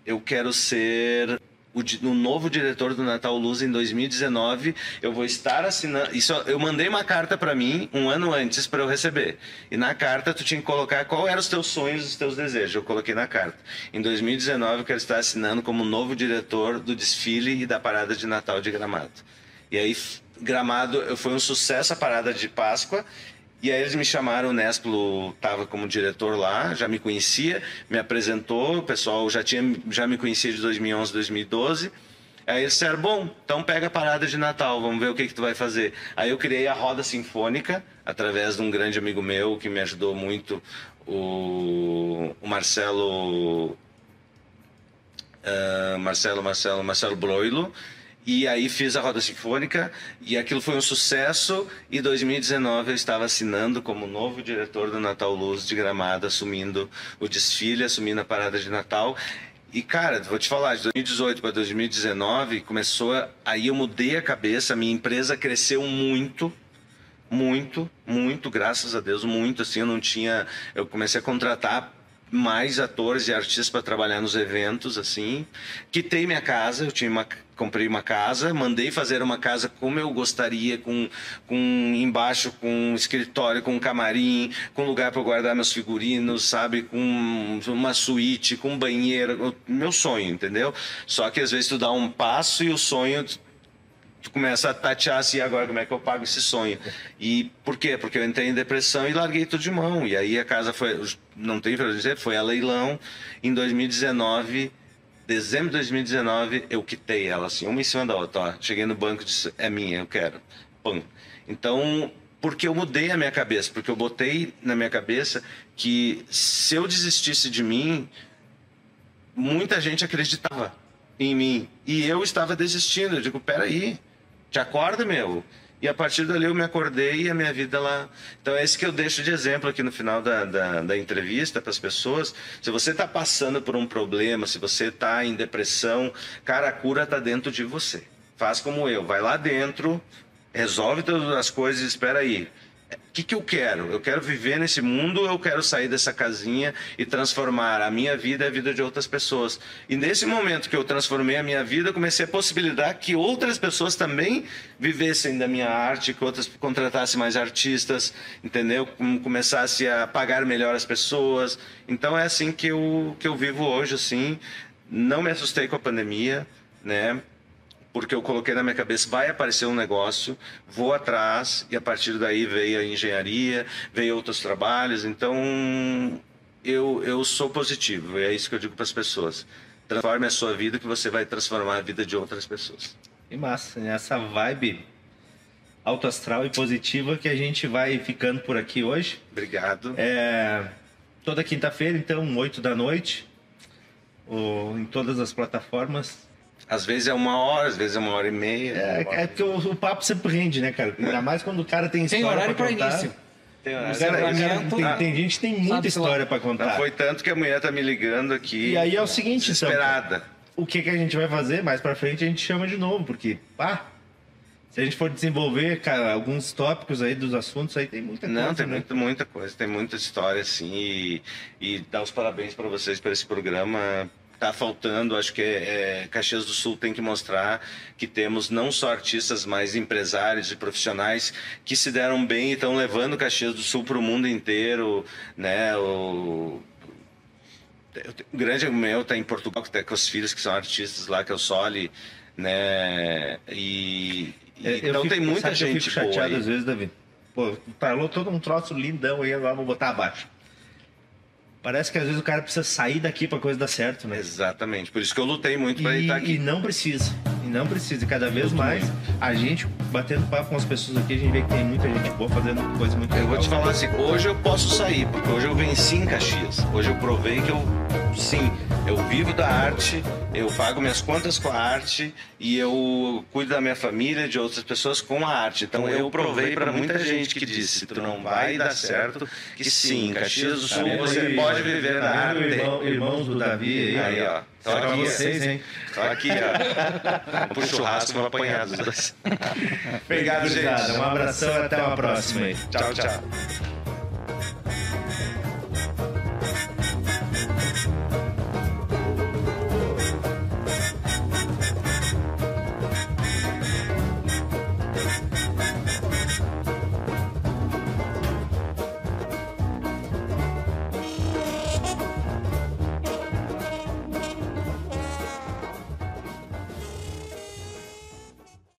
eu quero ser o, o novo diretor do Natal Luz em 2019. Eu vou estar assinando. Isso, eu mandei uma carta para mim um ano antes para eu receber. E na carta tu tinha que colocar qual eram os teus sonhos, os teus desejos. Eu coloquei na carta. Em 2019 eu quero estar assinando como novo diretor do desfile e da parada de Natal de Gramado. E aí Gramado foi um sucesso a parada de Páscoa. E aí eles me chamaram, o Nesplo estava como diretor lá, já me conhecia, me apresentou, o pessoal já, tinha, já me conhecia de 2011, 2012. Aí eles disseram, bom, então pega a parada de Natal, vamos ver o que, que tu vai fazer. Aí eu criei a Roda Sinfônica, através de um grande amigo meu que me ajudou muito, o, o Marcelo ah, Marcelo, Marcelo, Marcelo Broilo. E aí fiz a Roda Sinfônica e aquilo foi um sucesso. E 2019 eu estava assinando como novo diretor do Natal Luz de Gramado, assumindo o desfile, assumindo a parada de Natal. E, cara, vou te falar, de 2018 para 2019, começou. Aí eu mudei a cabeça, a minha empresa cresceu muito. Muito, muito, graças a Deus, muito. Assim, eu não tinha. Eu comecei a contratar mais atores e artistas para trabalhar nos eventos, assim. Quitei minha casa, eu tinha uma, comprei uma casa, mandei fazer uma casa como eu gostaria, com, com embaixo com um escritório, com um camarim, com lugar para guardar meus figurinos, sabe, com uma suíte, com banheiro, meu sonho, entendeu? Só que às vezes tu dá um passo e o sonho tu começa a tatear assim, agora como é que eu pago esse sonho? E por quê? Porque eu entrei em depressão e larguei tudo de mão. E aí a casa foi, não tem pra dizer, foi a leilão. Em 2019, dezembro de 2019, eu quitei ela assim, uma em cima da outra. Ó. Cheguei no banco e disse, é minha, eu quero. Pum. Então, porque eu mudei a minha cabeça, porque eu botei na minha cabeça que se eu desistisse de mim, muita gente acreditava em mim. E eu estava desistindo. Eu digo, peraí, te acorda, meu. E a partir dali eu me acordei e a minha vida lá. Então é isso que eu deixo de exemplo aqui no final da, da, da entrevista para as pessoas. Se você está passando por um problema, se você está em depressão, cara, a cura está dentro de você. Faz como eu, vai lá dentro, resolve todas as coisas e espera aí. Que, que eu quero? Eu quero viver nesse mundo eu quero sair dessa casinha e transformar a minha vida e a vida de outras pessoas? E nesse momento que eu transformei a minha vida, comecei a possibilitar que outras pessoas também vivessem da minha arte, que outras contratassem mais artistas, entendeu? Com- Começasse a pagar melhor as pessoas. Então é assim que eu, que eu vivo hoje, assim. Não me assustei com a pandemia, né? Porque eu coloquei na minha cabeça, vai aparecer um negócio, vou atrás, e a partir daí veio a engenharia, veio outros trabalhos, então eu, eu sou positivo, e é isso que eu digo para as pessoas. Transforme a sua vida que você vai transformar a vida de outras pessoas. Que massa, né? essa vibe alto astral e positiva que a gente vai ficando por aqui hoje. Obrigado. É, toda quinta-feira, então, 8 da noite, ou em todas as plataformas. Às vezes é uma hora, às vezes é uma hora e meia. É, é porque o, o papo sempre rende, né, cara? Ainda mais quando o cara tem Tem história horário pra para início. Tem horário. cara- cara tem, tem gente que tem muita história pra contar. Não foi tanto que a mulher tá me ligando aqui. E aí é o seguinte, então, desesperada. o que, que a gente vai fazer mais pra frente a gente chama de novo, porque, pá, se a gente for desenvolver, cara, alguns tópicos aí dos assuntos, aí tem muita coisa, Não, tem né? muito, muita coisa, tem muita história, assim, e, e dar os parabéns para vocês por esse programa. Tá faltando, acho que é, é, Caxias do Sul tem que mostrar que temos não só artistas, mas empresários e profissionais que se deram bem e estão levando Caxias do Sul para o mundo inteiro, né? O, um grande amigo meu está em Portugal, que tá com os filhos que são artistas lá, que é o Soli, né? E, e É, eu então fico- tem muita gente Eu fico chateado às vezes, Davi. Pô, falou todo um troço lindão aí, agora vou botar abaixo. Parece que às vezes o cara precisa sair daqui pra coisa dar certo, né? Exatamente, por isso que eu lutei muito para ele E, estar e aqui. não precisa. E não precisa. E cada vez mais, a gente batendo papo com as pessoas aqui, a gente vê que tem muita gente boa fazendo coisa muito Eu legal. vou te falar assim, hoje eu posso sair, porque hoje eu venci em Caxias. Hoje eu provei que eu, sim, eu vivo da arte, eu pago minhas contas com a arte e eu cuido da minha família, de outras pessoas com a arte. Então eu provei para muita gente que disse, tu não vai dar certo, que sim, em Caxias do Sul você pode viver da Tá arte. irmão- irmãos do Davi aí, Aí, ó. Só aqui, vocês, hein? Tô aqui, ó. Pro churrasco, dos dois. Obrigado, gente. Um abração e até uma próxima. Tchau, tchau.